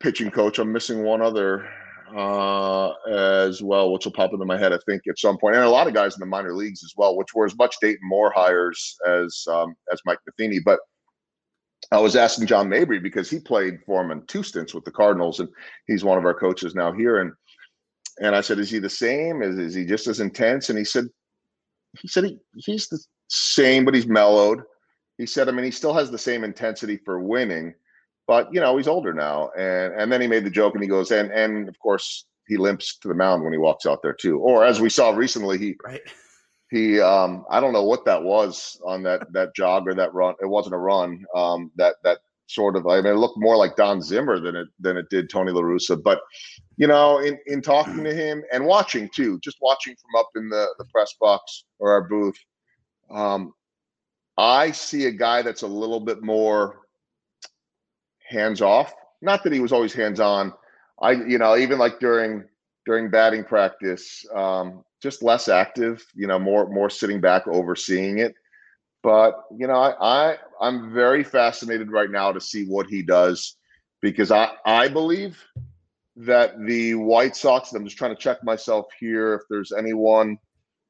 pitching coach. I'm missing one other uh, as well, which will pop into my head, I think, at some point. And a lot of guys in the minor leagues as well, which were as much Dayton Moore hires as um, as Mike Matheny. But I was asking John Mabry because he played for him in two stints with the Cardinals, and he's one of our coaches now here. And and I said, "Is he the same? Is, is he just as intense?" And he said, "He said he, he's the same, but he's mellowed." He said, "I mean, he still has the same intensity for winning, but you know, he's older now." And and then he made the joke, and he goes, "And and of course, he limps to the mound when he walks out there too." Or as we saw recently, he right he um i don't know what that was on that that jog or that run it wasn't a run um that that sort of i mean it looked more like don zimmer than it than it did tony la russa but you know in in talking to him and watching too just watching from up in the the press box or our booth um i see a guy that's a little bit more hands off not that he was always hands on i you know even like during during batting practice um just less active, you know, more more sitting back overseeing it. But you know, I, I I'm very fascinated right now to see what he does because I I believe that the White Sox. I'm just trying to check myself here if there's anyone.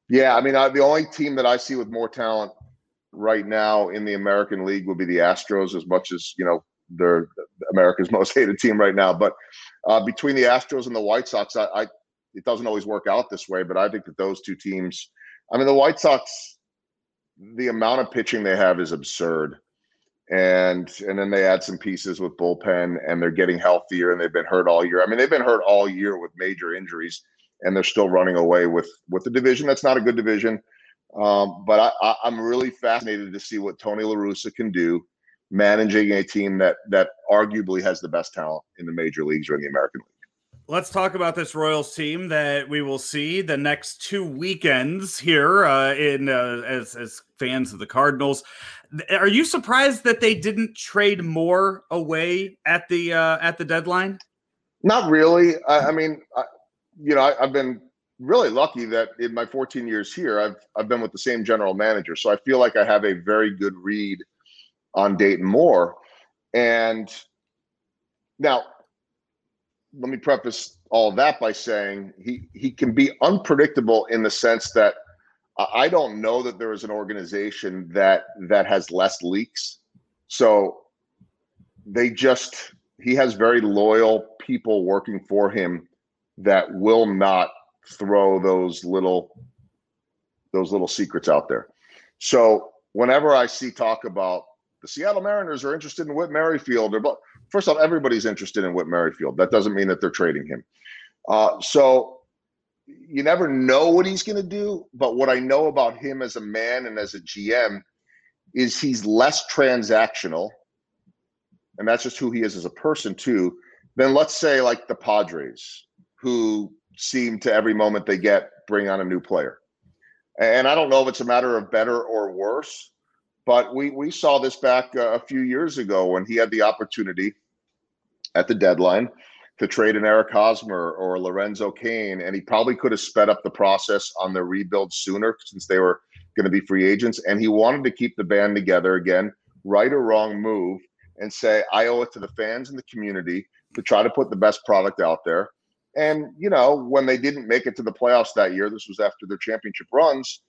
Yeah, I mean, I, the only team that I see with more talent right now in the American League would be the Astros, as much as you know they're America's most hated team right now. But uh, between the Astros and the White Sox, I, I it doesn't always work out this way, but I think that those two teams, I mean, the White Sox, the amount of pitching they have is absurd. And and then they add some pieces with bullpen and they're getting healthier and they've been hurt all year. I mean, they've been hurt all year with major injuries and they're still running away with with the division. That's not a good division. Um, but I, I, I'm really fascinated to see what Tony La Russa can do managing a team that that arguably has the best talent in the major leagues or in the American League let's talk about this Royals team that we will see the next two weekends here uh, in uh, as as fans of the Cardinals. Are you surprised that they didn't trade more away at the uh, at the deadline? Not really. I, I mean, I, you know, I, have been really lucky that in my 14 years here, I've I've been with the same general manager, so I feel like I have a very good read on Dayton Moore. And now let me preface all that by saying he he can be unpredictable in the sense that I don't know that there is an organization that that has less leaks. So they just he has very loyal people working for him that will not throw those little those little secrets out there. So whenever I see talk about the Seattle Mariners are interested in Whit Merrifield. Or, first off, everybody's interested in Whit Merrifield. That doesn't mean that they're trading him. Uh, so you never know what he's going to do. But what I know about him as a man and as a GM is he's less transactional, and that's just who he is as a person too. Then let's say like the Padres, who seem to every moment they get bring on a new player. And I don't know if it's a matter of better or worse, but we we saw this back uh, a few years ago when he had the opportunity at the deadline to trade an Eric Hosmer or Lorenzo Cain, and he probably could have sped up the process on the rebuild sooner since they were going to be free agents. And he wanted to keep the band together again, right or wrong move, and say, I owe it to the fans and the community to try to put the best product out there. And, you know, when they didn't make it to the playoffs that year, this was after their championship runs,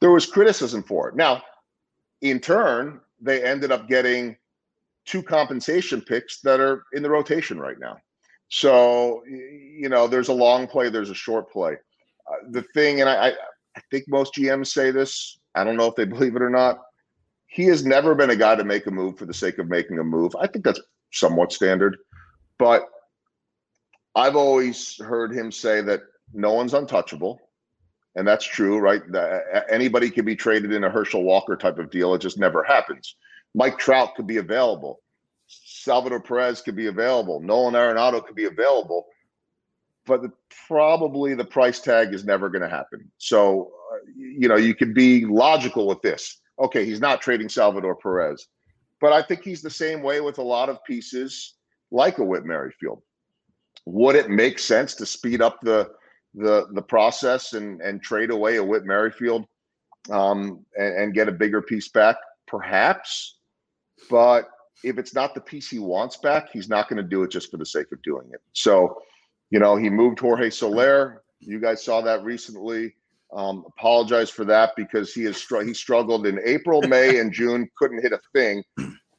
there was criticism for it. Now, in turn, they ended up getting two compensation picks that are in the rotation right now. So, you know, there's a long play, there's a short play. Uh, the thing, and I, I think most GMs say this, I don't know if they believe it or not. He has never been a guy to make a move for the sake of making a move. I think that's somewhat standard. But I've always heard him say that no one's untouchable. And that's true, right? Anybody can be traded in a Herschel Walker type of deal. It just never happens. Mike Trout could be available. Salvador Perez could be available. Nolan Arenado could be available, but the, probably the price tag is never going to happen. So, uh, you know, you could be logical with this. Okay, he's not trading Salvador Perez, but I think he's the same way with a lot of pieces like a Whit Merrifield. Would it make sense to speed up the the the process and and trade away a Whit Merrifield um, and, and get a bigger piece back? Perhaps, but if it's not the piece he wants back, he's not going to do it just for the sake of doing it. So, you know, he moved Jorge Soler. You guys saw that recently. Um, apologize for that because he has str- he struggled in April, May, and June. Couldn't hit a thing,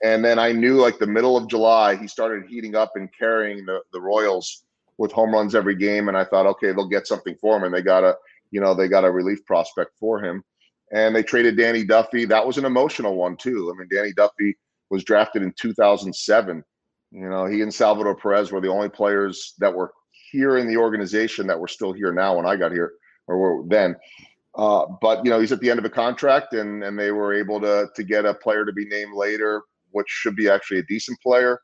and then I knew like the middle of July he started heating up and carrying the the Royals with home runs every game, and I thought, okay, they'll get something for him, and they got a you know they got a relief prospect for him, and they traded Danny Duffy. That was an emotional one too. I mean, Danny Duffy was drafted in 2007. You know, he and Salvador Perez were the only players that were here in the organization that were still here now when I got here, or were then. Uh, but you know, he's at the end of a contract, and and they were able to to get a player to be named later, which should be actually a decent player,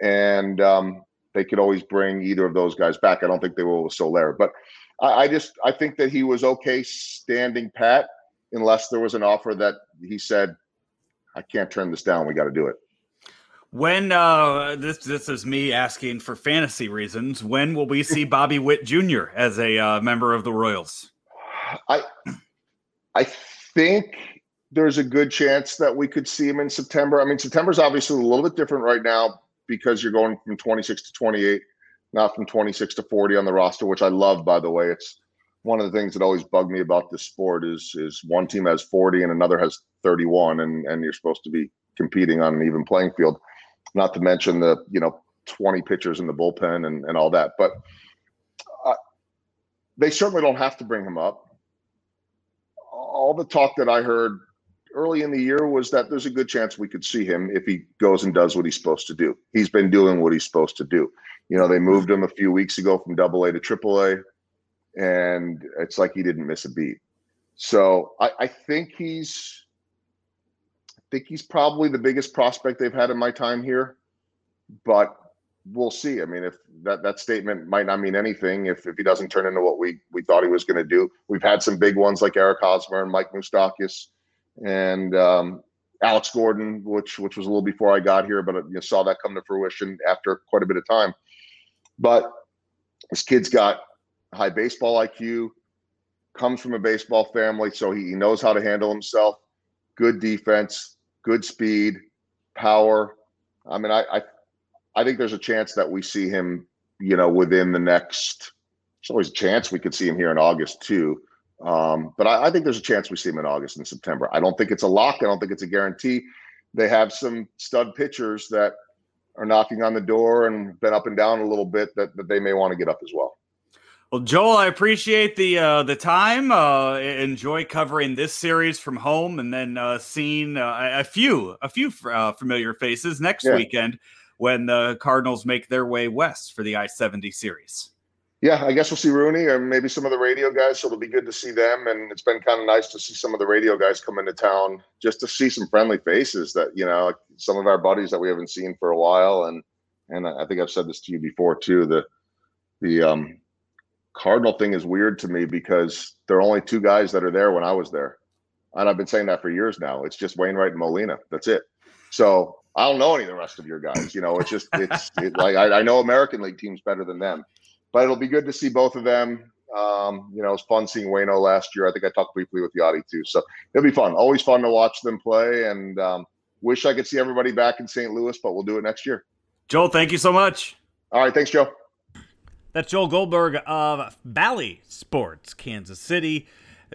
and um, they could always bring either of those guys back. I don't think they will with Soler, but I, I just I think that he was okay standing pat unless there was an offer that he said I can't turn this down. We got to do it. When uh, this this is me asking for fantasy reasons, when will we see Bobby Witt Jr. as a uh, member of the Royals? I I think there's a good chance that we could see him in September. I mean, September's obviously a little bit different right now because you're going from 26 to 28, not from 26 to 40 on the roster, which I love. By the way, it's one of the things that always bugged me about this sport is is one team has 40 and another has 31 and and you're supposed to be competing on an even playing field not to mention the you know 20 pitchers in the bullpen and, and all that but uh, they certainly don't have to bring him up all the talk that i heard early in the year was that there's a good chance we could see him if he goes and does what he's supposed to do he's been doing what he's supposed to do you know they moved him a few weeks ago from double a to triple a and it's like he didn't miss a beat. So I, I think he's I think he's probably the biggest prospect they've had in my time here. But we'll see. I mean, if that, that statement might not mean anything if, if he doesn't turn into what we we thought he was going to do. We've had some big ones like Eric Hosmer and Mike Moustakas and um, Alex Gordon, which which was a little before I got here, but you know, saw that come to fruition after quite a bit of time. But this kid's got high baseball IQ, comes from a baseball family, so he, he knows how to handle himself. Good defense, good speed, power. I mean, I, I I think there's a chance that we see him, you know, within the next. There's always a chance we could see him here in August too. Um, but I, I, think there's a chance we see him in August and September. I don't think it's a lock. I don't think it's a guarantee. They have some stud pitchers that are knocking on the door and been up and down a little bit that, that they may want to get up as well. Well, Joel, I appreciate the uh, the time. Uh, enjoy covering this series from home, and then uh, seeing uh, a few a few uh, familiar faces next yeah. weekend when the Cardinals make their way west for the I seventy series. Yeah, I guess we'll see Rooney or maybe some of the radio guys. So it'll be good to see them, and it's been kind of nice to see some of the radio guys come into town just to see some friendly faces that you know some of our buddies that we haven't seen for a while, and and I think I've said this to you before too. The the um Cardinal thing is weird to me because there are only two guys that are there when I was there. And I've been saying that for years now. It's just Wainwright and Molina. That's it. So I don't know any of the rest of your guys. You know, it's just it's it, like I, I, know American League teams better than them, but it'll be good to see both of them. Um, you know, it's fun seeing Wayno last year. I think I talked briefly with Yadi too, so it'll be fun. Always fun to watch them play, and um, wish I could see everybody back in St. Louis, but we'll do it next year. Joel, thank you so much. All right, thanks, Joe. That's Joel Goldberg of Bally Sports, Kansas City.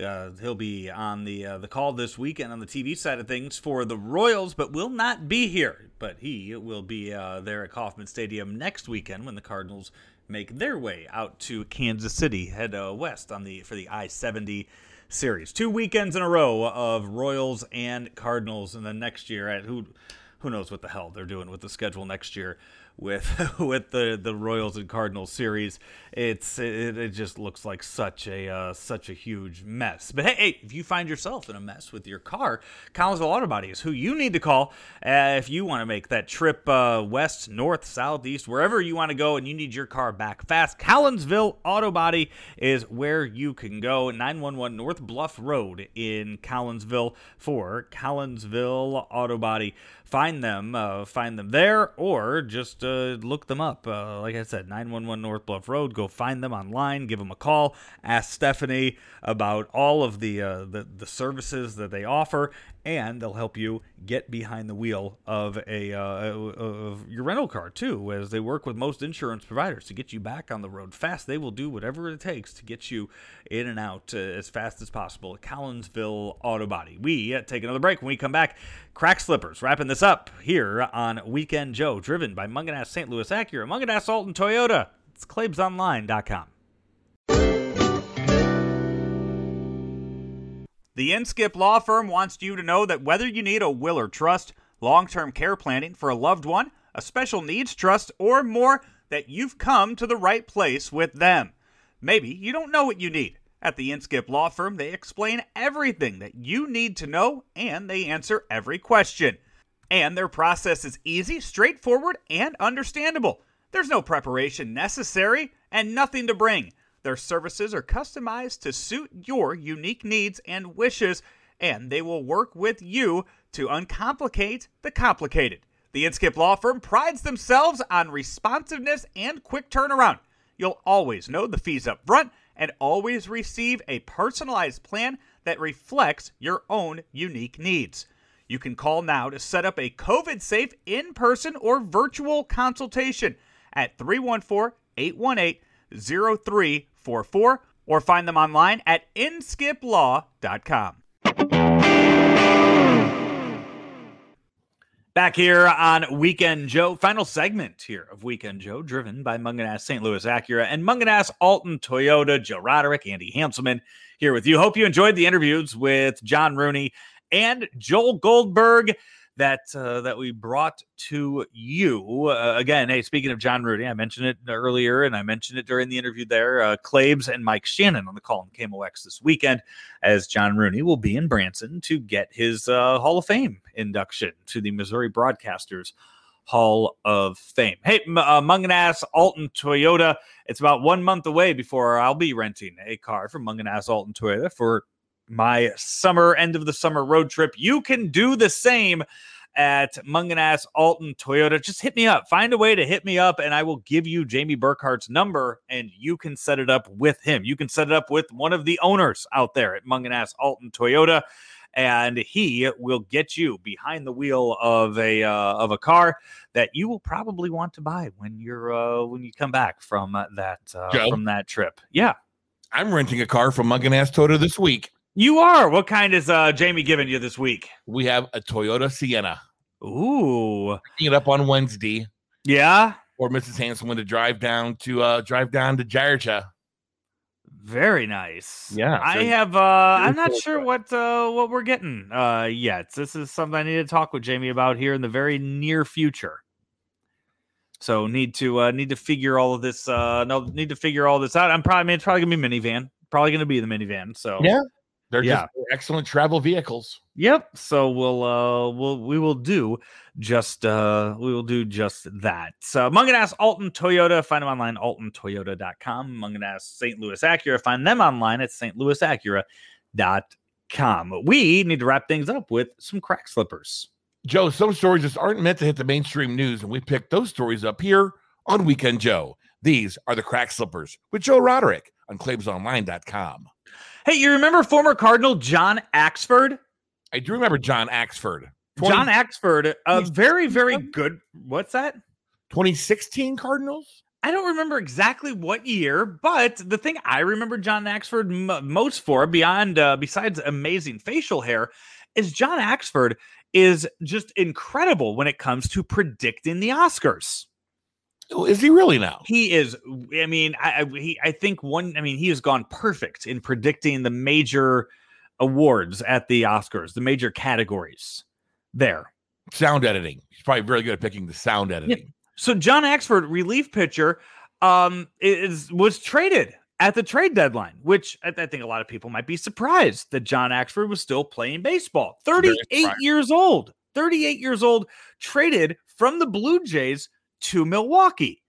Uh, he'll be on the uh, the call this weekend on the TV side of things for the Royals, but will not be here. But he will be uh, there at Kauffman Stadium next weekend when the Cardinals make their way out to Kansas City, head uh, west on the for the I seventy series. Two weekends in a row of Royals and Cardinals, and then next year at who who knows what the hell they're doing with the schedule next year with with the the Royals and Cardinals series. It's it, it just looks like such a uh, such a huge mess. But hey, hey, if you find yourself in a mess with your car, Collinsville Auto Body is who you need to call uh, if you want to make that trip uh, west, north, south, east, wherever you want to go, and you need your car back fast. Collinsville Auto Body is where you can go. 911 North Bluff Road in Collinsville for Collinsville Auto Body find them, uh, find them there, or just uh, look them up. Uh, like I said, 911 North Bluff Road. Go find them online, give them a call, ask Stephanie about all of the uh, the, the services that they offer, and they'll help you get behind the wheel of a uh, of your rental car too, as they work with most insurance providers to get you back on the road fast. They will do whatever it takes to get you in and out uh, as fast as possible. at Collinsville Auto Body. We uh, take another break. When we come back, crack slippers. Wrapping this up here on Weekend Joe, driven by Mungenast St. Louis Acura, Mungenast Alton Toyota. It's ClaibsOnline.com. The Inskip Law Firm wants you to know that whether you need a will or trust, long term care planning for a loved one, a special needs trust, or more, that you've come to the right place with them. Maybe you don't know what you need. At the Inskip Law Firm, they explain everything that you need to know and they answer every question. And their process is easy, straightforward, and understandable. There's no preparation necessary and nothing to bring. Their services are customized to suit your unique needs and wishes, and they will work with you to uncomplicate the complicated. The Inskip Law Firm prides themselves on responsiveness and quick turnaround. You'll always know the fees up front and always receive a personalized plan that reflects your own unique needs. You can call now to set up a COVID safe in person or virtual consultation at 314 818 0344 or find them online at inskiplaw.com. Back here on Weekend Joe, final segment here of Weekend Joe, driven by Mungenast St. Louis Acura and Mungenast Alton Toyota. Joe Roderick, Andy Hanselman here with you. Hope you enjoyed the interviews with John Rooney and Joel Goldberg that uh, that we brought to you. Uh, again, hey, speaking of John Rooney, I mentioned it earlier, and I mentioned it during the interview there. Uh, Claibs and Mike Shannon on the call in KMOX this weekend, as John Rooney will be in Branson to get his uh, Hall of Fame induction to the Missouri Broadcasters Hall of Fame. Hey, uh, Mungenast Alton Toyota. It's about one month away before I'll be renting a car from Mungenast Alton Toyota for my summer end of the summer road trip. You can do the same at Mungenast Alton Toyota. Just hit me up. Find a way to hit me up, and I will give you Jamie Burkhart's number, and you can set it up with him. You can set it up with one of the owners out there at Mungenast Alton Toyota, and he will get you behind the wheel of a uh, of a car that you will probably want to buy when you're uh, when you come back from that uh, from that trip. Yeah, I'm renting a car from Mungenast Toyota this week. You are. What kind is uh, Jamie giving you this week? We have a Toyota Sienna. Ooh. Picking it up on Wednesday. Yeah. Or Mrs. Hanselman to drive down to uh drive down to Georgia. Very nice. Yeah, I so- have. uh I'm not cool sure stuff. what uh what we're getting uh yet. This is something I need to talk with Jamie about here in the very near future. So need to uh need to figure all of this uh no need to figure all this out. I'm probably I mean, it's probably gonna be minivan. Probably gonna be the minivan. So Yeah. They're Yeah. just excellent travel vehicles. Yep. So we'll uh we'll we will do just uh we will do just that. So Mungenast Alton Toyota, find them online, altontoyota.com. Mungenast St. Louis Acura, find them online at stlouisacura.com. We need to wrap things up with some crack slippers. Joe, some stories just aren't meant to hit the mainstream news, and we picked those stories up here on Weekend Joe. These are the crack slippers with Joe Roderick on claibsonline.com. Hey, you remember former Cardinal John Axford? I do remember John Axford. 20 John Axford, a very, very good. What's that? 2016 Cardinals? I don't remember exactly what year, but the thing I remember John Axford m- most for, beyond uh, besides amazing facial hair, is John Axford is just incredible when it comes to predicting the Oscars. Oh, Is he really now? He is. I mean, I I- he, I think one. I mean, he has gone perfect in predicting the major awards at the Oscars, the major categories. There. Sound editing. He's probably very good at picking the sound editing. So John Axford, relief pitcher, um, is was traded at the trade deadline, which I, I think a lot of people might be surprised that John Axford was still playing baseball. Thirty-eight years old, thirty-eight years old, traded from the Blue Jays to Milwaukee.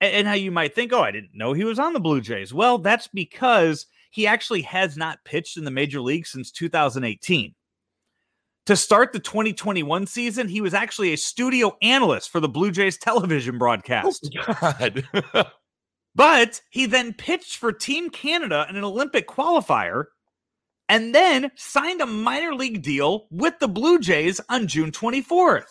A- And, how you might think, oh, I didn't know he was on the Blue Jays. Well, that's because he actually has not pitched in the major league since 2018. To start the 2021 season, he was actually a studio analyst for the Blue Jays television oh broadcast. God. But he then pitched for Team Canada in an Olympic qualifier and then signed a minor league deal with the Blue Jays on June 24th.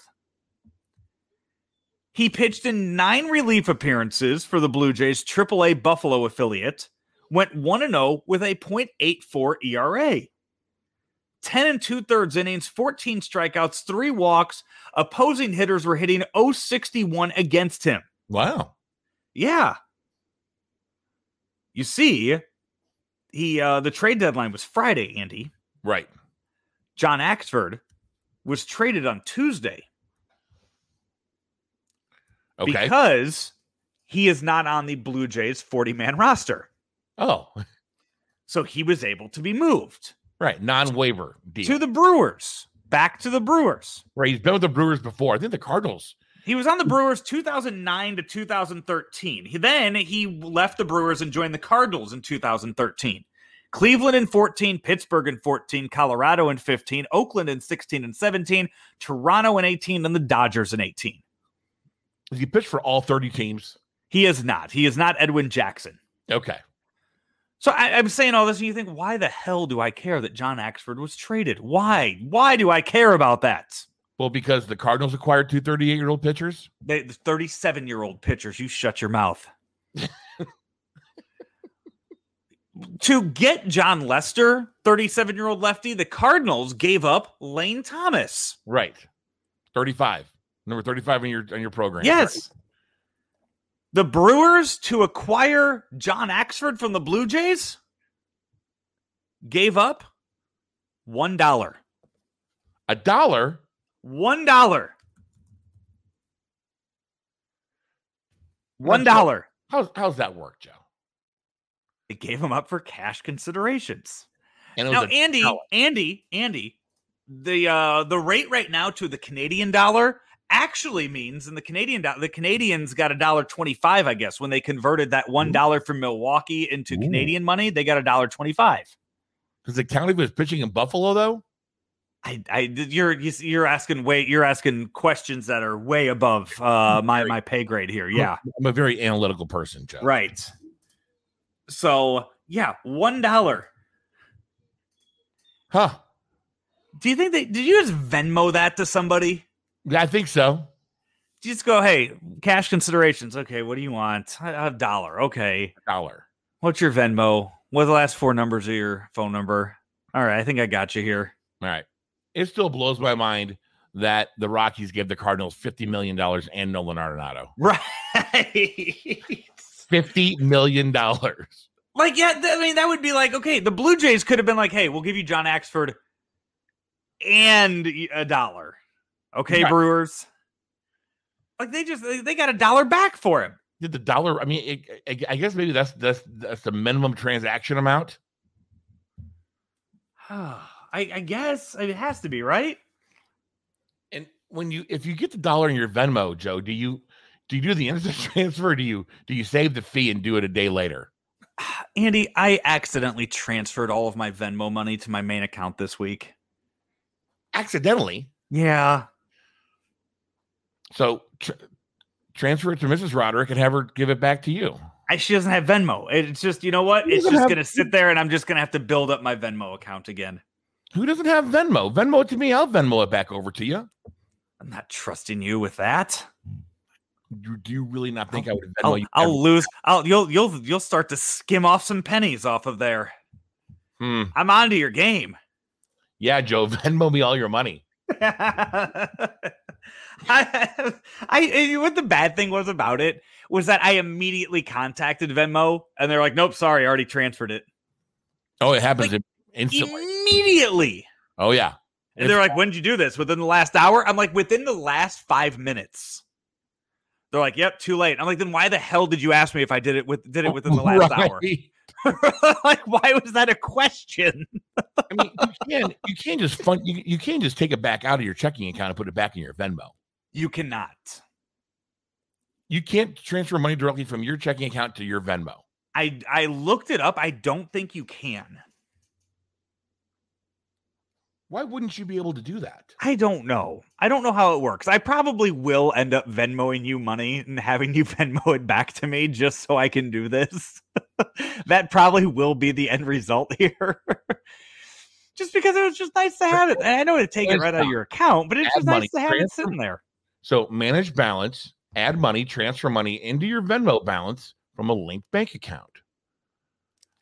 He pitched in nine relief appearances for the Blue Jays AAA Buffalo affiliate, went 1 0 with a .84 ERA. 10 and two thirds innings, 14 strikeouts, three walks. Opposing hitters were hitting 061 against him. wow. Yeah. You see, he uh the trade deadline was Friday, Andy. Right. John Axford was traded on Tuesday Okay. because he is not on the Blue Jays 40-man roster. oh, So he was able to be moved right. Non waiver deal. to the Brewers. Back to the Brewers. right. He's been with the Brewers before. I think the Cardinals. He was on the Brewers 2009 to 2013. He, then he left the Brewers and joined the Cardinals in 2013. Cleveland in 14, Pittsburgh in 14, Colorado in 15, Oakland in 16 and 17, Toronto in 18, and the Dodgers in 18. He pitched for all 30 teams? He is not. He is not Edwin Jackson. Okay. So I, I'm saying all this, and you think, why the hell do I care that John Axford was traded? Why? Why do I care about that? Well, because the Cardinals acquired two 38 year old pitchers. They, the 37 year old pitchers, you shut your mouth. to get Jon Lester, 37 year old lefty, the Cardinals gave up Lane Thomas. Right. 35. Number 35 on your on your program. Yes. The Brewers to acquire John Axford from the Blue Jays gave up one dollar. A dollar. One dollar. One dollar. How's how's that work, Joe? They gave him up for cash considerations. And Now, Andy, dollar. Andy, Andy, the uh the rate right now to the Canadian dollar actually means in the Canadian dollar, the Canadians got a dollar twenty five, I guess, when they converted that one dollar from Milwaukee into Ooh. Canadian money, they got a dollar twenty five. Because the county was pitching in Buffalo though? I, I, you're you're asking way you're asking questions that are way above uh my my pay grade here. Yeah, I'm a very analytical person, Joe. right. So yeah, one dollar. Huh. Do you think they did you just Venmo that to somebody? Yeah, I think so. Just go, hey, cash considerations. Okay, what do you want? A a dollar. Okay. A dollar. What's your Venmo? What are the last four numbers of your phone number? All right, I think I got you here. All right. It still blows my mind that the Rockies gave the Cardinals $50 million and Nolan Arenado. Right. $50 million. Like, yeah, th- I mean, that would be like, okay, the Blue Jays could have been like, hey, we'll give you John Axford and a dollar. Okay, Right. Brewers. Like they just they got a dollar back for him. Did the dollar? I mean, it, I I guess maybe that's that's that's the minimum transaction amount. I, I guess it has to be right. And when you if you get the dollar in your Venmo, Joe, do you do you do the instant transfer? Or do you do you save the fee and do it a day later? Andy, I accidentally transferred all of my Venmo money to my main account this week. Accidentally. Yeah. So tr- transfer it to Mrs. Roderick and have her give it back to you. I, she doesn't have Venmo. It's just, you know what? It's just have- going to sit there and I'm just going to have to build up my Venmo account again. Who doesn't have Venmo? Venmo it to me. I'll Venmo it back over to you. I'm not trusting you with that. Do, do you really not think I would Venmo I'll, you? I'll lose. I'll you'll you'll you'll start to skim off some pennies off of there. Hmm. I'm onto your game. Yeah, Joe, Venmo me all your money. I, I, what the bad thing was about it was that I immediately contacted Venmo and they're like, "Nope, sorry, I already transferred it." Oh, it happens Like, instantly. Immediately, Oh yeah. and they're like, "When did you do this? Within the last hour?" I'm like, "Within the last five minutes." They're like, "Yep, too late." I'm like, "Then why the hell did you ask me if I did it with did it within the last hour?" Like, why was that a question? I mean, you can't you can't just fund you, you can't just take it back out of your checking account and put it back in your Venmo. You cannot. You can't transfer money directly from your checking account to your Venmo. I I looked it up. I don't think you can. Why wouldn't you be able to do that? I don't know. I don't know how it works. I probably will end up Venmoing you money and having you Venmo it back to me just so I can do this. that probably will be the end result here. just because it was just nice to have it. And I know to take it right out of your account, but it's Add just money, nice to have it sitting there. So manage balance, add money, transfer money into your Venmo balance from a linked bank account.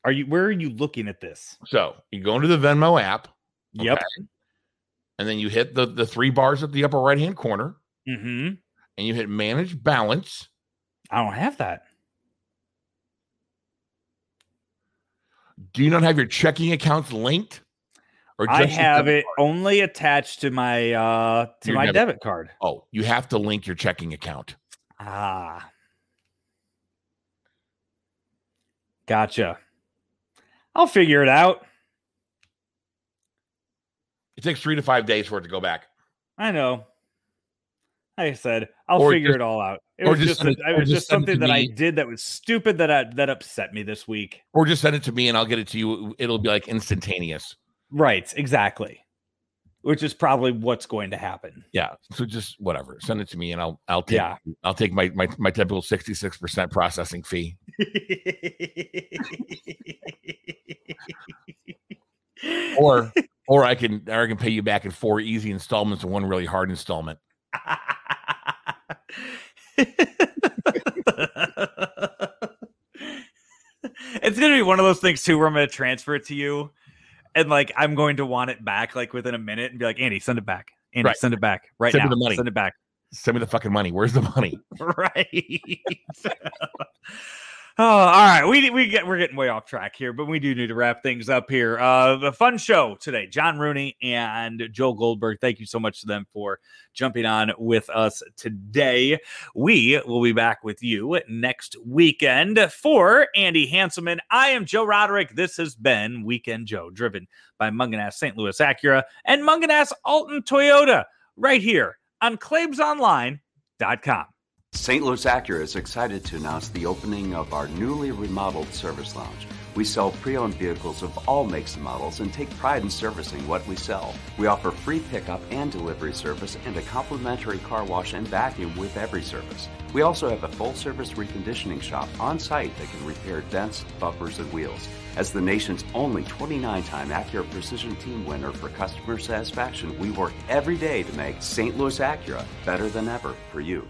Are you where are you looking at this? So you go into the Venmo app, Yep. Okay. and then you hit the the three bars at the upper right hand corner, Mm-hmm. and you hit manage balance. I don't have that. Do you not have your checking accounts linked? Or I have it card? only attached to my uh to Your my debit debit card. Oh, you have to link your checking account. Ah. Gotcha. I'll figure it out. It takes three to five days for it to go back. I know. Like I said, I'll Or figure just- it all out. It was just just, a- it- was just something that I did that was stupid that I, that upset me this week. Or just send it to me and I'll get it to you. It'll be like instantaneous. Right, exactly. Which is probably what's going to happen. Yeah. So just whatever. Send it to me and I'll I'll take Yeah. I'll take my my, my typical 66% processing fee. Or or I can or I can pay you back in four easy installments and one really hard installment. it's gonna be one of those things too where I'm gonna transfer it to you, and like I'm going to want it back like within a minute and be like, Andy, send it back. Andy, Right. send it back right Send me the money. Send it back. Send me the fucking money. Where's the money? right. oh, all right. We we get we're getting way off track here, but we do need to wrap things up here. Uh, a fun show today. John Rooney and Joe Goldberg. Thank you so much to them for jumping on with us today. We will be back with you next weekend for Andy Hanselman. I am Joe Roderick. This has been Weekend Joe, driven by Mungenast St. Louis Acura and Mungenast Alton Toyota, right here on ClaibsOnline.com. St. Louis Acura is excited to announce the opening of our newly remodeled service lounge. We sell pre owned vehicles of all makes and models and take pride in servicing what we sell. We offer free pickup and delivery service and a complimentary car wash and vacuum with every service. We also have a full service reconditioning shop on site that can repair dents, bumpers, and wheels. As the nation's only 29 time Acura Precision Team winner for customer satisfaction, we work every day to make St. Louis Acura better than ever for you.